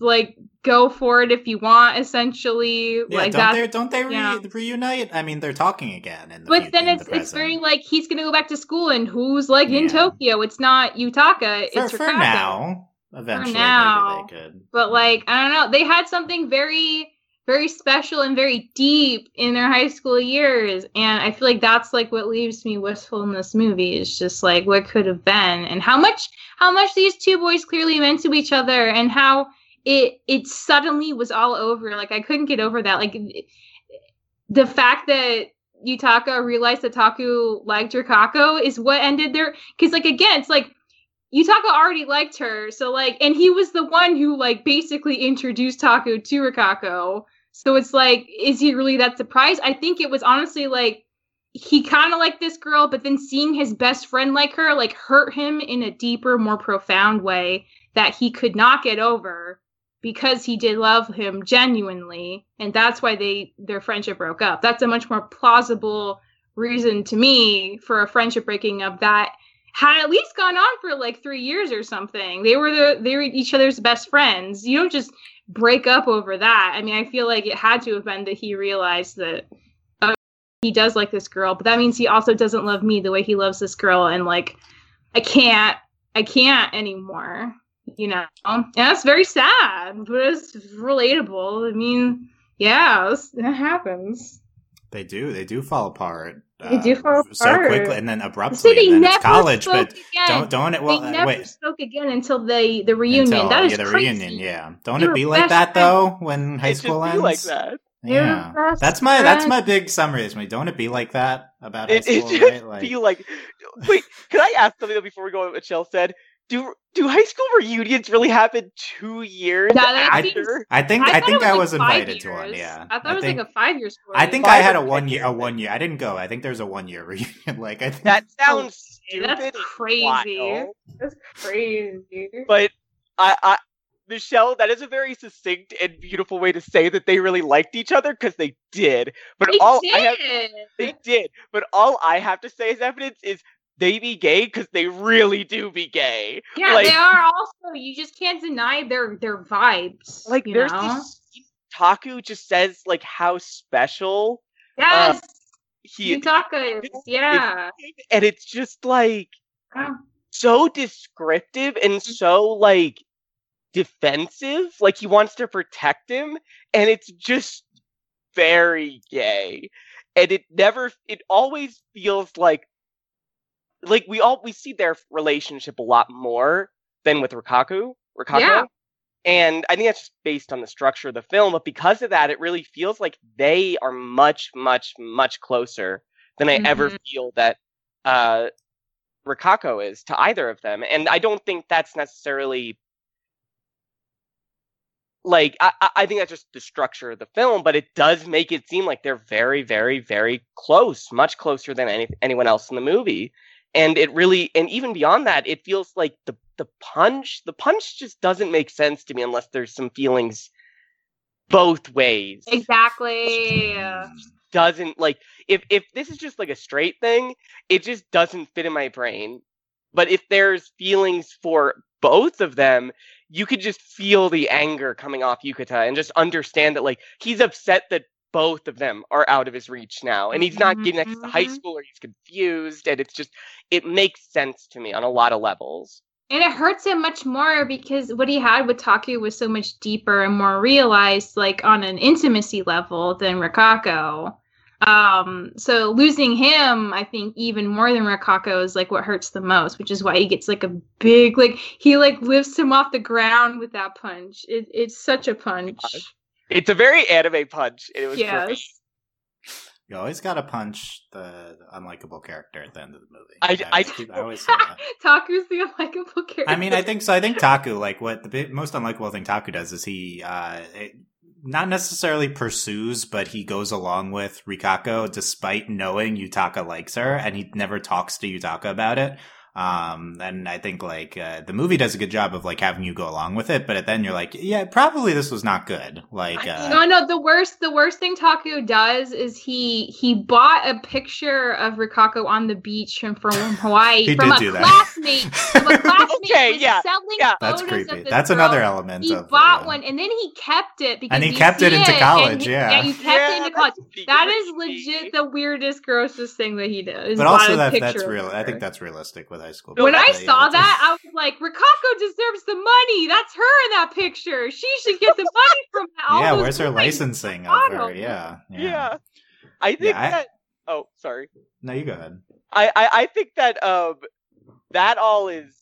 Like go for it if you want essentially. Yeah, like don't they don't they re- yeah. reunite? I mean they're talking again the but then it's the it's very like he's gonna go back to school and who's like yeah. in tokyo? It's not yutaka for, it's for now Eventually, now, maybe they could. But like, I don't know. They had something very, very special and very deep in their high school years, and I feel like that's like what leaves me wistful in this movie. Is just like what could have been, and how much, how much these two boys clearly meant to each other, and how it it suddenly was all over. Like I couldn't get over that. Like the fact that Yutaka realized that Taku liked Rikako is what ended their because like again it's like Yutaka already liked her, so like, and he was the one who like basically introduced Taku to Rikako. So it's like, is he really that surprised? I think it was honestly like he kind of liked this girl, but then seeing his best friend like her like hurt him in a deeper, more profound way that he could not get over because he did love him genuinely, and that's why they their friendship broke up. That's a much more plausible reason to me for a friendship breaking up that had at least gone on for like three years or something. They were the they were each other's best friends. You don't just break up over that. I mean, I feel like it had to have been that he realized that uh, he does like this girl, but that means he also doesn't love me the way he loves this girl, and like I can't, I can't anymore. You know, and that's very sad, but it's relatable. I mean, yeah, it happens. They do. They do fall apart. They do fall uh, so quickly, and then So abruptly, they and then never it's college. spoke But again. don't don't it? Well, they uh, never wait. spoke again until the the reunion. Until, that is yeah, the crazy. reunion. Yeah, don't They it be like that friends. though? When high It should school be ends, like that. Yeah, that's my that's my big summary. Is me. Don't it be like that about high It, it school? should right? Like, feel like. Wait, can I ask something before we go on what Michelle said? Do do high school reunions really happen two years Yeah, after? seems- I think I, thought think it I was five invited to one. Yeah, I thought it was think, like a five year story. I think Five I had a ten one year a one year. I didn't go. I think there's a one year reunion. like I think That oh, sounds Okay, stupid. that's crazy. that's crazy. but I, I, Michelle, that is a very succinct and beautiful way to say that they really liked each other because they did. But They all did. I have, they did. But all I have to say as evidence is they be gay because they really do be gay. yeah, like- they are also. You just can't deny their their vibes. Like you there's know? this Taku just says like how special um, yes, he Yutaka is. Yeah. and it's just like Oh. so descriptive and mm-hmm. so like defensive like he wants to protect him and it's just very gay and it never it always feels like like we all we see their relationship a lot more than with Rikako Rikako Yeah. and I think that's just based on the structure of the film but because of that it really feels like they are much much much closer than I ever Mhm. feel that uh Rikako is to either of them. And I don't think that's necessarily like I, I- I think that's just the structure of the film, but it does make it seem like they're very, very, very close, much closer than any, anyone else in the movie. And it really, and even beyond that, it feels like the the punch, the punch just doesn't make sense to me unless there's some feelings both ways Exactly. doesn't like if if this is just like a straight thing, it just doesn't fit in my brain. But if there's feelings for both of them, you could just feel the anger coming off Yutaka and just understand that like he's upset that both of them are out of his reach now and he's not getting access to high Mhm. school or he's confused and it's just it makes sense to me on a lot of levels. And it hurts him much more because what he had with Taku was so much deeper and more realized, like on an intimacy level than Rikako. Um, so losing him, I think, even more than Rikako is like what hurts the most, which is why he gets like a big, like he like lifts him off the ground with that punch. It, it's such a punch. It's a very anime punch. and It was great. Yes. you always got to punch the, the unlikable character at the end of the movie. I- always I- keep- I always say that. Taku's the unlikable character. I mean, I think so. I think Taku, like, what the big, most unlikable thing Taku does is he, uh, it, not necessarily pursues, but he goes along with Rikako despite knowing Yutaka likes her, and he never talks to Yutaka about it. Um, and I think like uh, the movie does a good job of like having you go along with it, but then you're like, yeah, probably this was not good. Like, uh, No, no. The worst, the worst thing Taku does is he he bought a picture of Rikako on the beach from from Hawaii He from did a do that. classmate. From a classmate Okay, was yeah, selling yeah. that's creepy. of That's girl. another element He of bought uh, one and then he kept it because And he kept it into and college, he- yeah. yeah, you kept Yeah, it into that's college. That is legit the weirdest, grossest thing that he did. But also that that's real. I think that's realistic with high school. when I saw it's- that, I was like, Rikako deserves the money. That's her in that picture. She should get the money from all yeah, where's her coins. licensing of her? bottom. Yeah, Yeah. I think I- that oh sorry. No, you go ahead. I, I, I think that um that all is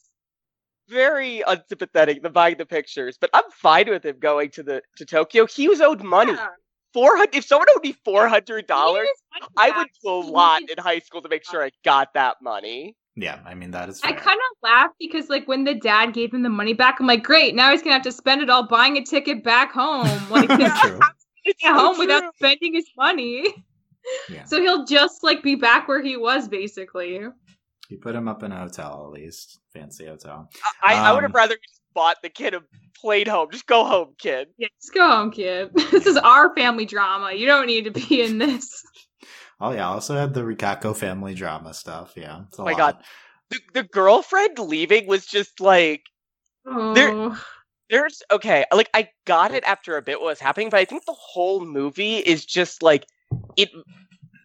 very unsympathetic, the buying the pictures, but I'm fine with him going to the to Tokyo. He was owed money. Yeah. Four hundred if someone owed me four hundred dollars, He needed his I would do a lot in high school to make sure I got that money. Yeah, I mean that is. I kind of laugh because, like, when the dad gave him the money back, I'm like, great, now he's gonna have to spend it all buying a ticket back home, like, True. at It's so home without spending his money. Yeah. So he'll just like be back where he was basically. You put him up in a hotel, at least fancy hotel. I, I would Um, have rather just bought the kid a plane home. Just go home, kid. Yeah, just go home, kid. this is our family drama. You don't need to be in this. Oh yeah, I also had the Rikako family drama stuff. Yeah, it's a Oh my lot. God. The, the girlfriend leaving was just like Oh, there's okay like i got it after a bit what was happening but i think the whole movie is just like it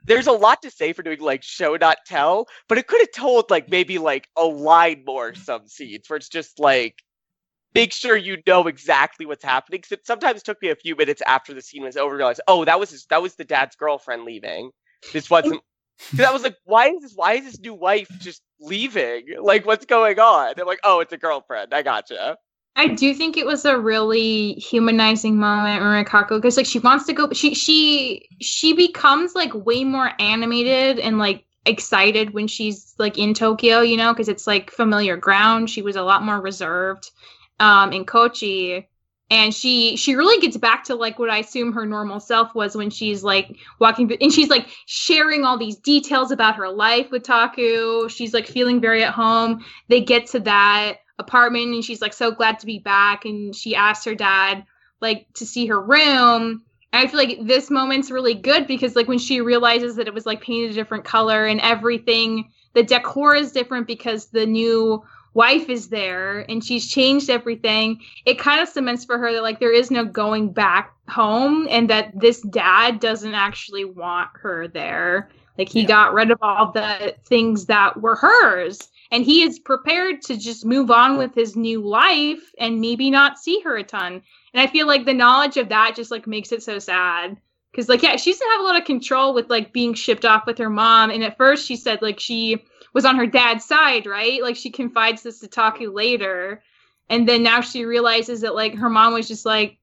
there's a lot to say for doing like show not tell but it could have told like maybe like a line more some scenes where it's just like make sure you know exactly what's happening because it sometimes took me a few minutes after the scene was over to realize oh that was his that was the dad's girlfriend leaving this wasn't 'cause I was like, why is this? Why is this new wife just leaving? Like, what's going on? I'm like, oh, it's a girlfriend. I gotcha. I do think it was a really humanizing moment when Rikako because like she wants to go she she she becomes like way more animated and like excited when she's like in Tokyo, you know, because it's like familiar ground. She was a lot more reserved um in Kochi and she she really gets back to like what I assume her normal self was when she's like walking and she's like sharing all these details about her life with Taku. She's like feeling very at home. They get to that apartment and she's like so glad to be back and she asks her dad like to see her room and i feel like this moment's really good because like when she realizes that it was like painted a different color and everything the decor is different because the new wife is there and she's changed everything it kind of cements for her that like there is no going back home and that this dad doesn't actually want her there. Like he Yeah. got rid of all the things that were hers and he is prepared to just move on with his new life and maybe not see her a ton. And i feel like the knowledge of that just like makes it so sad. Because like yeah she doesn't have a lot of control with like being shipped off with her mom. And at first she said like she was on her dad's side right? Like she confides this to taku later. And then now she realizes that like her mom was just like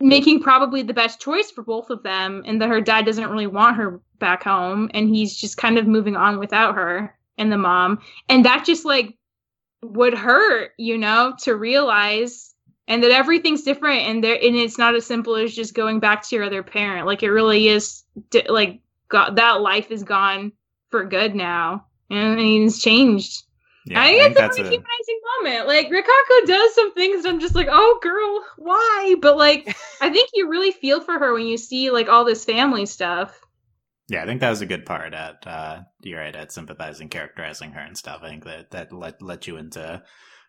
making probably the best choice for both of them and that her dad doesn't really want her back home and he's just kind of moving on without her and the mom. And that just like would hurt you know to realize and that everything's different and there and it's not as simple as just going back to your other parent. Like it really is like that life is gone for good now and it's changed Yeah, I think it's a really humanizing moment. Like Rikako does some things that I'm just like, oh girl, why? But like I think you really feel for her when you see like all this family stuff. Yeah, I think that was a good part at uh you're right at sympathizing, characterizing her and stuff. I think that that let let you into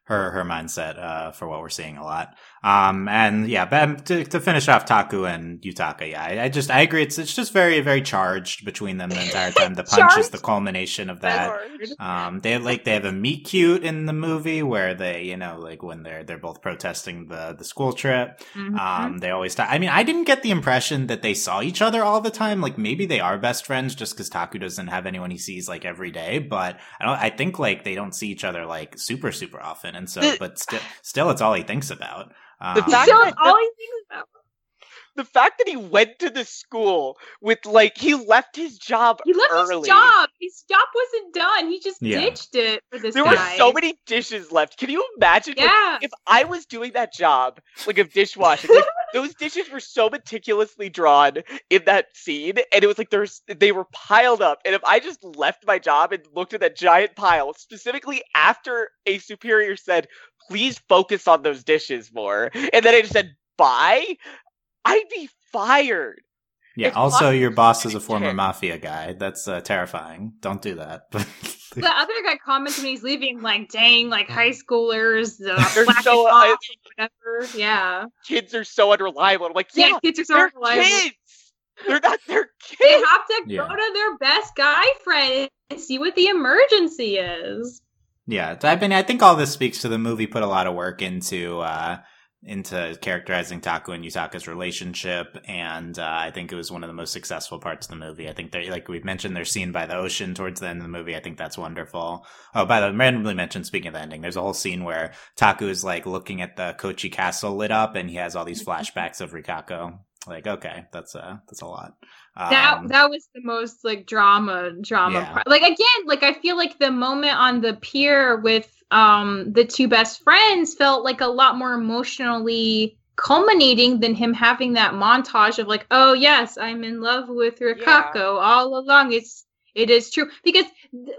her her mindset uh for what we're seeing a lot. Um and yeah, but um, to, to finish off Taku and Yutaka, yeah, I, I just I agree. It's it's just very very charged between them the entire time. The punch is the culmination of that. Um, they like they have a meet cute in the movie where they, you know, like when they're they're both protesting the the school trip. Mm-hmm. Um, they always. talk I mean, I didn't get the impression that they saw each other all the time. Like maybe they are best friends just because Taku doesn't have anyone he sees like every day. But I don't. I think like they don't see each other like super super often. And so, The- but still, still, it's all he thinks about. Um, The fact Still, that- all he thinks about. the fact that he went to the school with like he left his job He left early. his job. His job wasn't done. He just Yeah. ditched it for this There guy. were so many dishes left. Can you imagine? if- Yeah. If I was doing that job, like of dishwashing, like those dishes were so meticulously drawn in that scene, and it was like there's they were piled up. And if I just left my job and looked at that giant pile, specifically after a superior said, "Please focus on those dishes more," and then I just said, "Bye," I'd be fired. yeah. if Also, your boss is a former mafia guy. That's uh, terrifying. Don't do that. The other guy comments when he's leaving, like, "Dang, like high schoolers, the They're so, uh, off, whatever." Yeah, Kids are so unreliable. I'm like, yeah, yeah, kids are so they're kids. They're not their kids. They have to Yeah. go to their best guy friend and see what the emergency is. Yeah, I mean, I think all this speaks to the movie put a lot of work into uh, into characterizing Taku and Yutaka's relationship, and uh, I think it was one of the most successful parts of the movie. I think they, like we've mentioned, they're seen by the ocean towards the end of the movie. I think that's wonderful. Oh, by the way, randomly mentioned. Speaking of the ending, there's a whole scene where Taku is like looking at the Kochi castle lit up, and he has all these flashbacks of Rikako. Like, okay, that's uh that's a lot. That Um, that was the most like drama drama Yeah. part. Like again, like I feel like the moment on the pier with um the two best friends felt like a lot more emotionally culminating than him having that montage of like, oh yes, I'm in love with Rikako yeah. all along. It's it is true. Because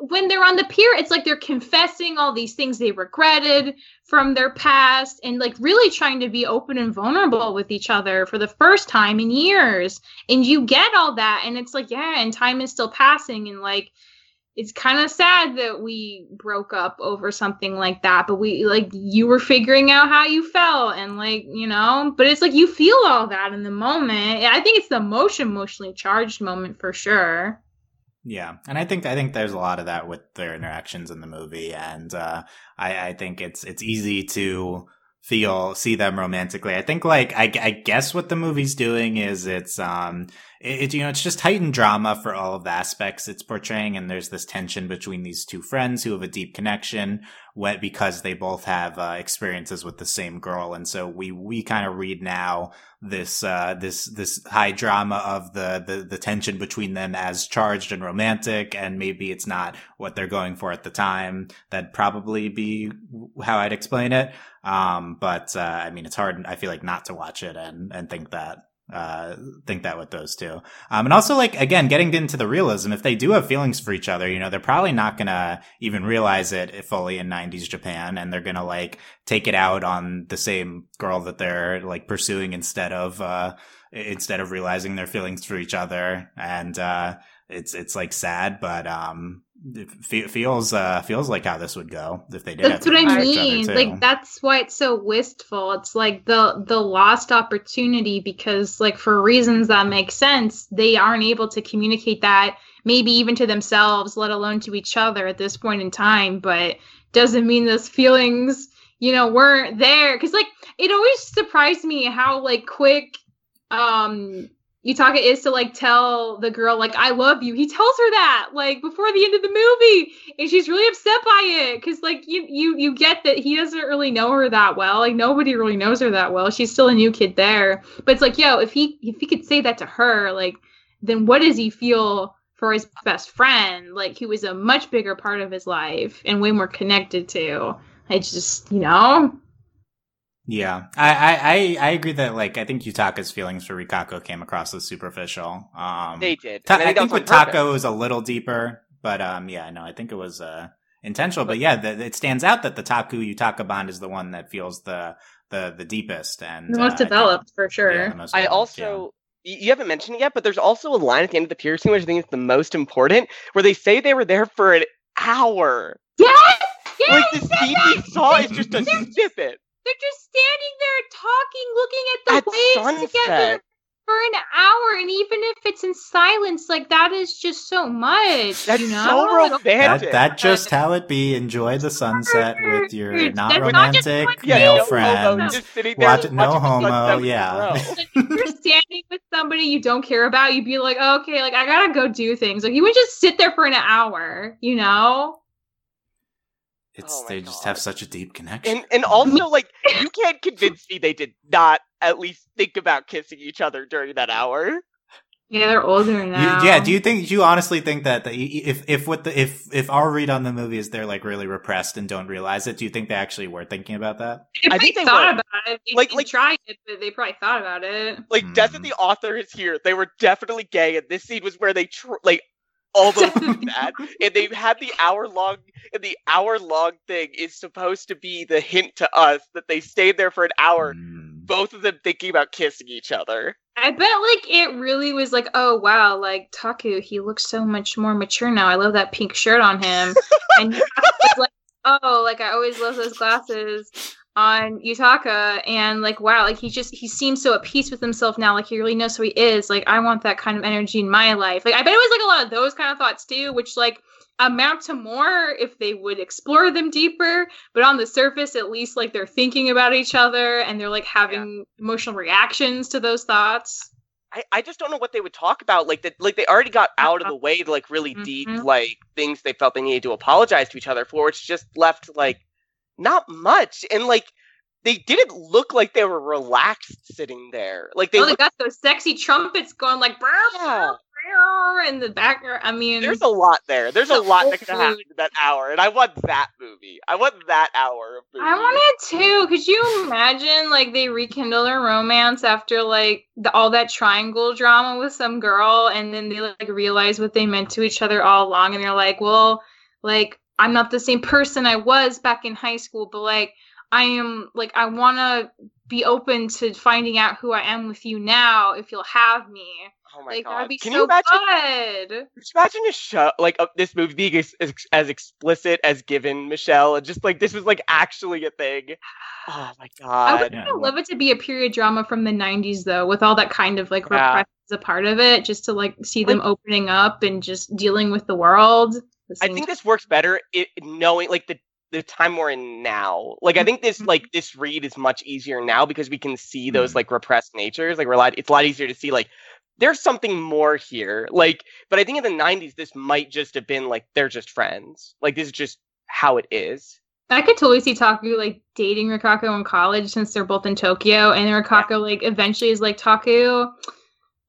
when they're on the pier, it's like they're confessing all these things they regretted from their past and like really trying to be open and vulnerable with each other for the first time in years. And you get all that, and it's like, yeah, and time is still passing, and like it's kind of sad that we broke up over something like that but we like you were figuring out how you felt and like you know but it's like you feel all that in the moment. I think it's the most emotionally charged moment for sure yeah, and I think I think there's a lot of that with their interactions in the movie, and uh, I, I think it's it's easy to feel see them romantically. I think like I, I guess what the movie's doing is it's um it, you know it's just heightened drama for all of the aspects it's portraying, and there's this tension between these two friends who have a deep connection, what because they both have uh, experiences with the same girl, and so we we kind of read now this uh, this this high drama of the, the the tension between them as charged and romantic, and maybe it's not what they're going for at the time. That'd probably be how I'd explain it. Um, but uh, I mean, it's hard. I feel like not to watch it and and think that uh think that with those two. Um and also like again getting into the realism if they do have feelings for each other you know they're probably not gonna even realize it fully in 90s japan and they're gonna like take it out on the same girl that they're like pursuing instead of uh instead of realizing their feelings for each other. And uh it's it's like sad but um it feels uh feels like how this would go if they did. That's what I mean. Like that's why it's so wistful. It's like the the lost opportunity because like for reasons that make sense, they aren't able to communicate that maybe even to themselves, let alone to each other at this point in time. But doesn't mean those feelings, you know, weren't there. Because like it always surprised me how like quick um Yutaka is to like tell the girl like I love you. He tells her that like before the end of the movie, and she's really upset by it because like you you you get that he doesn't really know her that well. Like nobody really knows her that well. She's still a new kid there, but it's like yo, if he if he could say that to her, like then what does he feel for his best friend? Like he was a much bigger part of his life and way more connected to. I just you know yeah, I, I, I agree that like I think Yutaka's feelings for Rikako came across as superficial. Um, they did. Ta- I, I think with Tako was a little deeper, but um, yeah, no, I think it was uh intentional. But, but yeah, the, it stands out that the Taku Yutaka bond is the one that feels the the the deepest and the most uh, developed think, for sure. Yeah, developed, I also. Yeah. You haven't mentioned it yet, but there's also a line at the end of the pier scene which I think is the most important, where they say they were there for an hour. Yes, yes like the scene we saw is just a snippet. They're just standing there talking, looking at the at waves sunset. together for an hour, and even if it's in silence, like that is just so much. That's you know? so romantic. That, that just how it be. Enjoy the sunset with your not That's romantic not male friends. Watch no homo. Yeah. you're standing with somebody you don't care about, you'd be like, oh, okay, like I gotta go do things. Like you would just sit there for an hour, you know? It's oh they God. just have such a deep connection. And and also like you can't convince me they did not at least think about kissing each other during that hour. Yeah, they're older now. You, yeah, do you think? Do you honestly think that the, if if what the if if our read on the movie is they're like really repressed and don't realize it, do you think they actually were thinking about that? I think they thought were. about it. They, like, they like tried it, but they probably thought about it. Like, mm. Death of the Author is here. They were definitely gay, and this scene was where they tr- like almost that. And they've had the hour long and the hour long thing is supposed to be the hint to us that they stayed there for an hour, mm. both of them thinking about kissing each other. I bet like it really was like, oh wow, like Taku, he looks so much more mature now. I love that pink shirt on him. and like, oh, like I always love those glasses on Yutaka and like wow like he just he seems so at peace with himself now like he really knows who he is like I want that kind of energy in my life like I bet it was like a lot of those kind of thoughts too which like amount to more if they would explore them deeper but on the surface at least like they're thinking about each other and they're like having yeah. emotional reactions to those thoughts I, I just don't know what they would talk about like that like they already got out of the way to like really mm-hmm. deep like things they felt they needed to apologize to each other for it's just left like not much. And like they didn't look like they were relaxed sitting there. Like they, oh, they got those sexy trumpets going like yeah. in the background. I mean, There's a lot there. There's a lot that could have happened in that hour, and I want that movie. I want that hour of movie. I want it too. Could you imagine like they rekindle their romance after like the, all that triangle drama with some girl, and then they like realize what they meant to each other all along, and they're like, well, like I'm not the same person I was back in high school, but like I am like I want to be open to finding out who I am with you now if you'll have me. Oh my like god! that'd be Can so you imagine? good. Could you imagine a show like uh, this movie being as, as, as explicit as Given Michelle, and just like this was like actually a thing? Oh my god! I would god! Yeah, love it to be a period drama from the 90s though, with all that kind of like Yeah. repression as a part of it, just to like see them opening up and just dealing with the world. I think this works better it, knowing like the the time we're in now. Like I think this like this read is much easier now because we can see those Mhm. like repressed natures. Like we're a lot. It's a lot easier to see like there's something more here. Like, but I think in the '90s this might just have been like they're just friends. Like this is just how it is. I could totally see Taku like dating Rikako in college since they're both in Tokyo, and then Rikako like eventually is like Taku.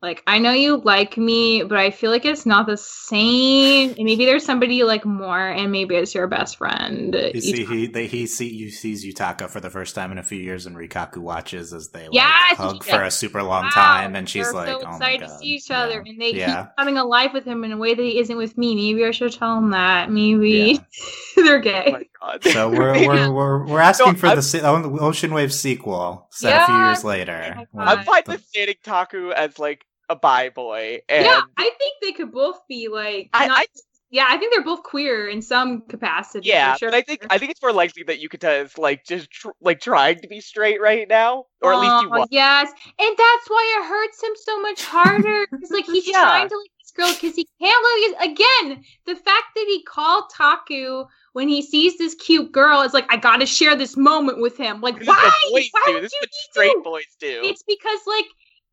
Like I know you like me, but I feel like it's not the same. And maybe there's somebody you like more, and maybe it's your best friend. You see, he they, he see you sees Yutaka for the first time in a few years, and Rikako watches as they like, Yes! hug for a super long Wow, time, and she's like, so "Oh my excited god!" to see each other, Yeah. and they yeah. keep a life with him in a way that he isn't with me. Maybe I should tell him that. Maybe they're Oh gay. my god! So we're we're we're, we're asking No, for I'm- oh, the se- Ocean Wave sequel set a few years later. Oh I'm fine the- with standing Taku as like a bi boy, and yeah, I think they could both be like. I- not- I- yeah, I think they're both queer in some capacity. yeah, sure. but I think I think it's more likely that Yutaka is like just tr- like trying to be straight right now, or at least he was. Yes, and that's why it hurts him so much harder. Because like he's Yeah. trying to like this girl because he can't like again the fact that he called Taku when he sees this cute girl is like I gotta share this moment with him. Like why? boys why do. This is you what do? boys do. It's because like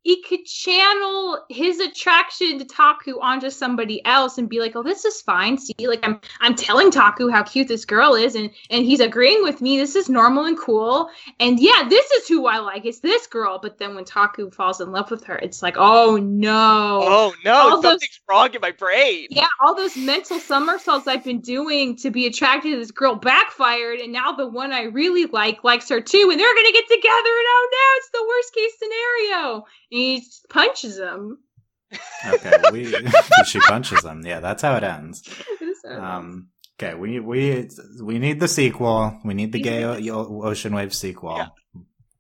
he could channel his attraction to Taku onto somebody else and be like, "Oh, this is fine. See, like I'm I'm telling Taku how cute this girl is, and and he's agreeing with me. This is normal and cool. And yeah, this is who I like. It's this girl. But then when Taku falls in love with her, it's like, oh no." oh no, all those- something's wrong in my brain. Yeah, all those mental somersaults I've been doing to be attracted to this girl backfired, and now the one I really like likes her too, and they're gonna get together, and oh no, it's the worst case scenario. And he punches him. Okay, we she punches him. Yeah, that's how it ends. So- Um, okay, we we we need the sequel. We need the gay o- o- Ocean Wave sequel. Yeah.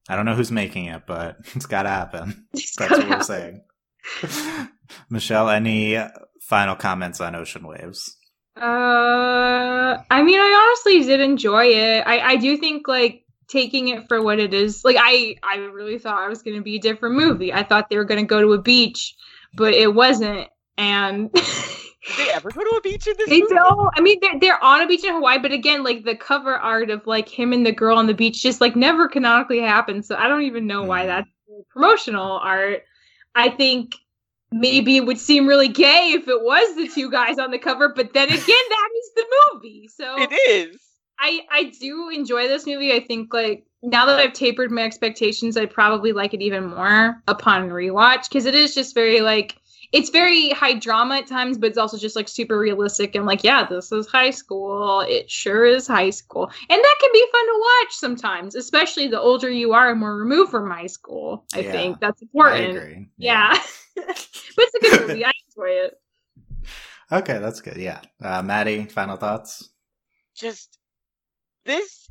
I don't know who's making it, but it's got to happen. It's That's gotta what we're saying. Michelle, any final comments on Ocean Waves? Uh, I mean, I honestly did enjoy it. I I do think like taking it for what it is. Like I I really thought it was going to be a different movie. I thought they were going to go to a beach, but it wasn't. And Did they ever go to a beach in this they movie? don't. I mean, they're they're on a beach in Hawaii, but again, like the cover art of like him and the girl on the beach just like never canonically happened. So I don't even know why Mhm. that's promotional art. I think maybe it would seem really gay if it was the two guys on the cover, but then again, that is the movie. So It is. I I do enjoy this movie. I think like now that I've tapered my expectations, I'd probably like it even more upon rewatch because it is just very like it's very high drama at times, but it's also just like super realistic and like yeah, this is high school. It sure is high school, and that can be fun to watch sometimes, especially the older you are and more removed from high school. I Yeah. think that's I important. agree. Yeah, but it's a good movie. I enjoy it. Okay, that's good. Yeah. Uh, Maddie, final thoughts? Just this.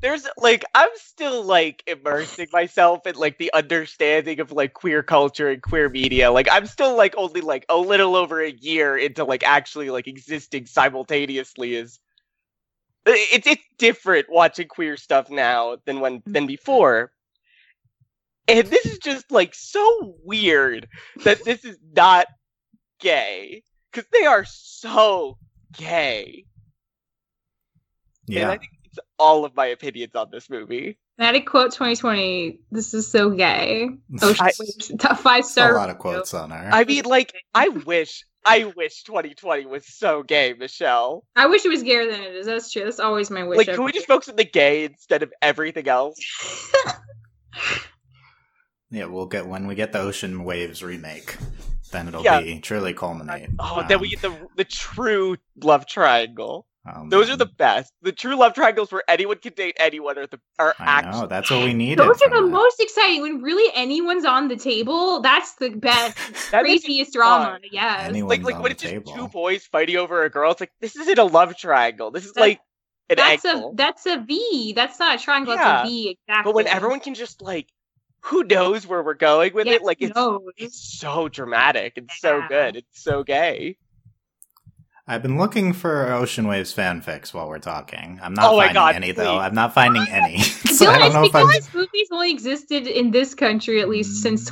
There's like I'm still like immersing myself in like the understanding of like queer culture and queer media. Like I'm still like only like a little over a year into like actually like existing simultaneously is it's it's different watching queer stuff now than when mm-hmm. than before. And this is just like so weird that this is not gay cuz they are so gay. And Yeah. I think it's all of my opinions on this movie. Maddie quote 2020. This is so gay. Oh, I- shit. top five a lot of quotes on her. I mean, like, I wish, I wish 2020 was so gay, Michelle. I wish it was gayer than it is. That's true. That's always my wish. Like, can we just focus on the gay instead of everything else? yeah, we'll get when we get the Ocean Waves remake. then it'll Yeah. be truly culminate. Oh, then we Um, get the the true love triangle. Oh, Those are the best. The true love triangles where anyone can date anyone are the are I actually know that's what we need. Those are the that. most exciting. When really anyone's on the table, that's the best, That craziest drama. Yeah, Yes. Anyone- like One's like when the it's just table. two boys fighting over a girl. It's like this isn't a love triangle. This is That- like an That's a that's a V. That's not a triangle. Yeah. That's a V. Exactly. But when everyone can just like, who knows where we're going with Yes, it? Like it's knows? it's so dramatic. It's so good. It's so gay. I've been looking for Ocean Waves fanfics while we're talking. I'm not Oh my finding God, any though. I'm not finding any. I so feel I don't know if I'm. movies only existed in this country at least since Mm.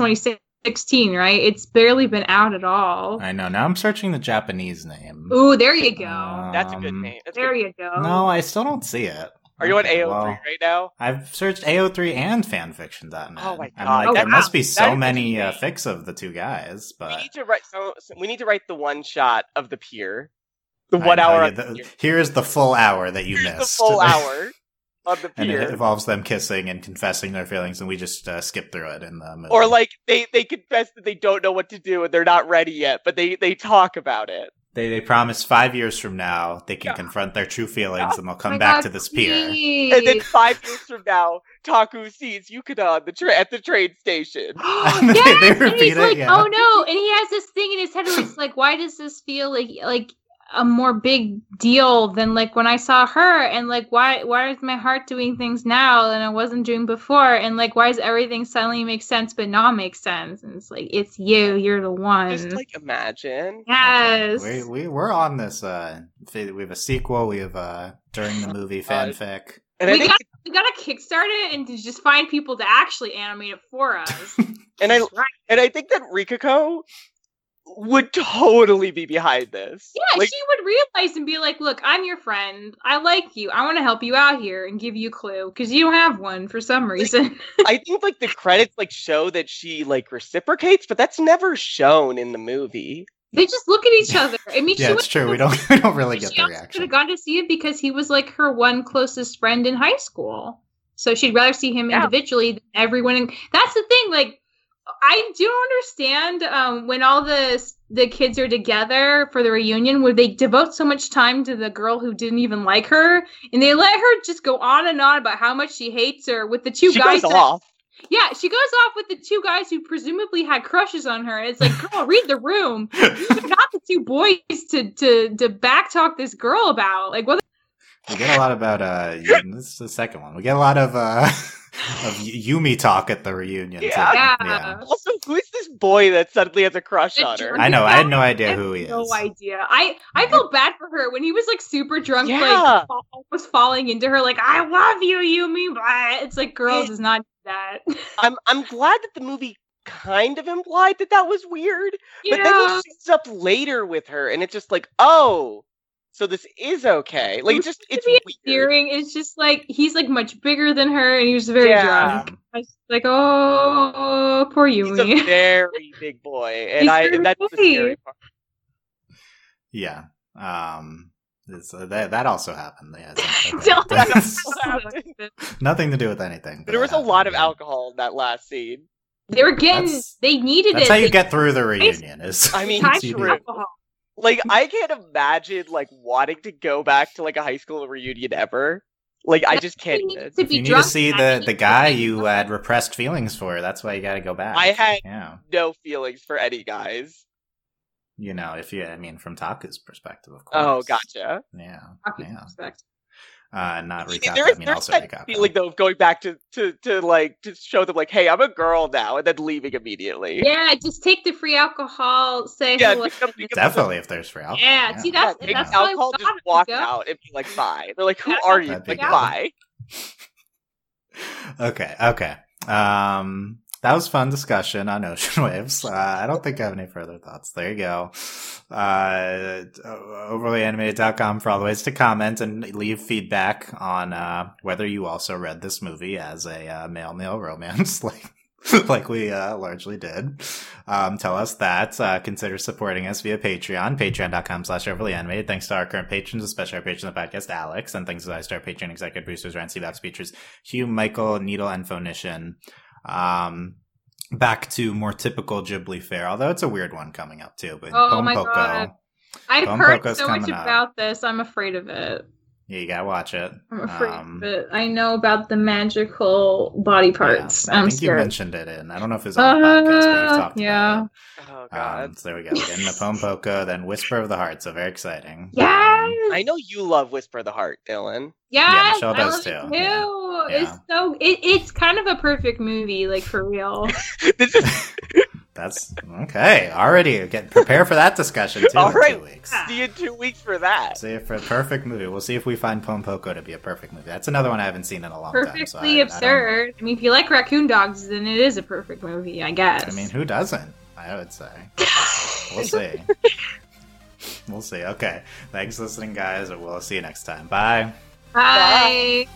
2016, right? It's barely been out at all. I know. Now I'm searching the Japanese name. Ooh, there you go. Uh, That's a good Um, name. That's there good. you go. No, I still don't see it. Are you on Okay, AO3 well, right now? I've searched AO3 and fanfiction.net. Oh my I'm God, like, that- there must be so is many uh, insane. fics of the two guys, But We but need to write. So, so we need to write the one shot of the pier. The one know, hour. yeah, the the- here's the full hour that you Here's the missed. full hour on the and it involves them kissing and confessing their feelings, and we just uh, skip through it in the movie. Or like they they confess that they don't know what to do and they're not ready yet, but they they talk about it. they they promise five years from now they can Yeah. confront their true feelings Yeah. and they'll come my back God, to this pier. And then five years from now, Taku sees Yukina on the tra- at the train station. They- yes, they and he's it, like, yeah. "Oh no!" And he has this thing in his head where it's like, "Why does this feel like like a more big deal than like when I saw her?" And like, why why is my heart doing things now than I wasn't doing before? And like, why does everything suddenly make sense but not make sense? And it's like, it's you. You're the one. Just like imagine. yes. We we we're on this. Uh, we have a sequel. We have uh during the movie God. fanfic. And I we think got we gotta kickstart it and to just find people to actually animate it for us. and I Right. and I think that Rikako would totally be behind this. Yeah, Like, she would realize and be like, "Look, I'm your friend. I like you. I want to help you out here and give you a clue because you don't have one for some reason." I think like the credits like show that she like reciprocates, but that's never shown in the movie. they just look at each other. I mean, Yeah, she it's true. We don't we don't really get She the also could reaction. have gone to see it because he was like her one closest friend in high school. So she'd rather see him Yeah. individually than everyone. In- That's the thing. Like, I do understand um, when all the the kids are together for the reunion, where they devote so much time to the girl who didn't even like her, and they let her just go on and on about how much she hates her with the two she guys. goes that- off. Yeah, she goes off with the two guys who presumably had crushes on her. It's like, girl, read the room. These are not the two boys to to to backtalk this girl about. Like, what? We get a lot about uh. This is the second one. We get a lot of uh of Yumi talk at the reunion. too. Yeah. Yeah. Also, who is this boy that suddenly has a crush The on her? I know. I had no idea who he is. No idea. I I mm-hmm. felt bad for her when he was like super drunk, Yeah. like fa- almost falling into her. Like, I love you, Yumi. But It's like, girl, Yeah. does not do that. I'm I'm glad that the movie kind of implied that that was weird, you but then he shows up later with her, and it's just like, oh, so this is okay. Like, it's just to it's be weird. endearing. It's just like he's like much bigger than her, and he was very Yeah. drunk. I was like, oh, poor you." He's a very big boy, and He's I and that's the scary part. Yeah. Um. it's- uh, that that also happened. Yeah. Don't- That's- Nothing to do with anything. but There was that a lot of happened, alcohol in that last scene. They were getting. That's- they needed yeah. That's it. how you They- get through the reunion. Is I mean, time you alcohol. Like, I can't imagine like wanting to go back to like a high school reunion ever. Like, I just can't. You need even. to be you need to see the the guy you had repressed feelings for, that's why you got to go back. I had- yeah. No feelings for any guys. You know, if you, I mean, from Taku's perspective, of oh, course. Oh, gotcha. Yeah. Fucking Yeah. respect. Uh, not See, Rikako. there I mean, there's also that Rikako. feeling though of going back to, to to like to show them like, hey, I'm a girl now, and then leaving immediately. Yeah, just take the free alcohol. Say Yeah, hello. become- become- Definitely, if there's free alcohol. Yeah, see, that's- take that's yeah. alcohol, just walk out and be like, bye. They're like, who Yeah, are you? Like, good. bye. Okay, okay. Um, that was fun discussion on ocean waves. Uh, I don't think I have any further thoughts. There you go. Uh, overlyanimated.com for all the ways to comment and leave feedback on, uh, whether you also read this movie as a, uh, male male romance, like, like we, uh, largely did. Um, tell us that. Uh, consider supporting us via Patreon, patreon.com slash overly animated. Thanks to our current patrons, especially our patron of the podcast, Alex, and thanks to our star patron executive producers, Ryan Seabox features Hugh, Michael, Needle, and Phonician. Um, back to more typical Ghibli fare. Although it's a weird one coming up too. But Oh my Pom Poko, God. I've Bone heard so much coming up. about this. I'm afraid of it. Yeah, you gotta watch it. I'm afraid Um, of it. I know about the magical body parts. Yeah, I I'm think you mentioned it in. I don't know if it's was on the podcast, but Uh, talked yeah. about Oh god. Um, so there we go. We're getting the Pom Poko, then Whisper of the Heart. So very exciting. Yes. Um, I know you love Whisper of the Heart, Dylan. Yes, Michelle I does love too. it too. Yeah. It's so it, it's kind of a perfect movie, like for real. this is That's okay. Already get prepare for that discussion too All in right. two weeks. see you in two weeks for that. See if for a perfect movie. We'll see if we find Pom Poko to be a perfect movie. That's another one I haven't seen in a long Perfectly time. so I- I absurd. I, mean, if you like raccoon dogs, then it is a perfect movie, I guess. I mean, who doesn't? I would say. We'll see. we'll see. Okay. Thanks for listening, guys, and we'll see you next time. Bye. Bye.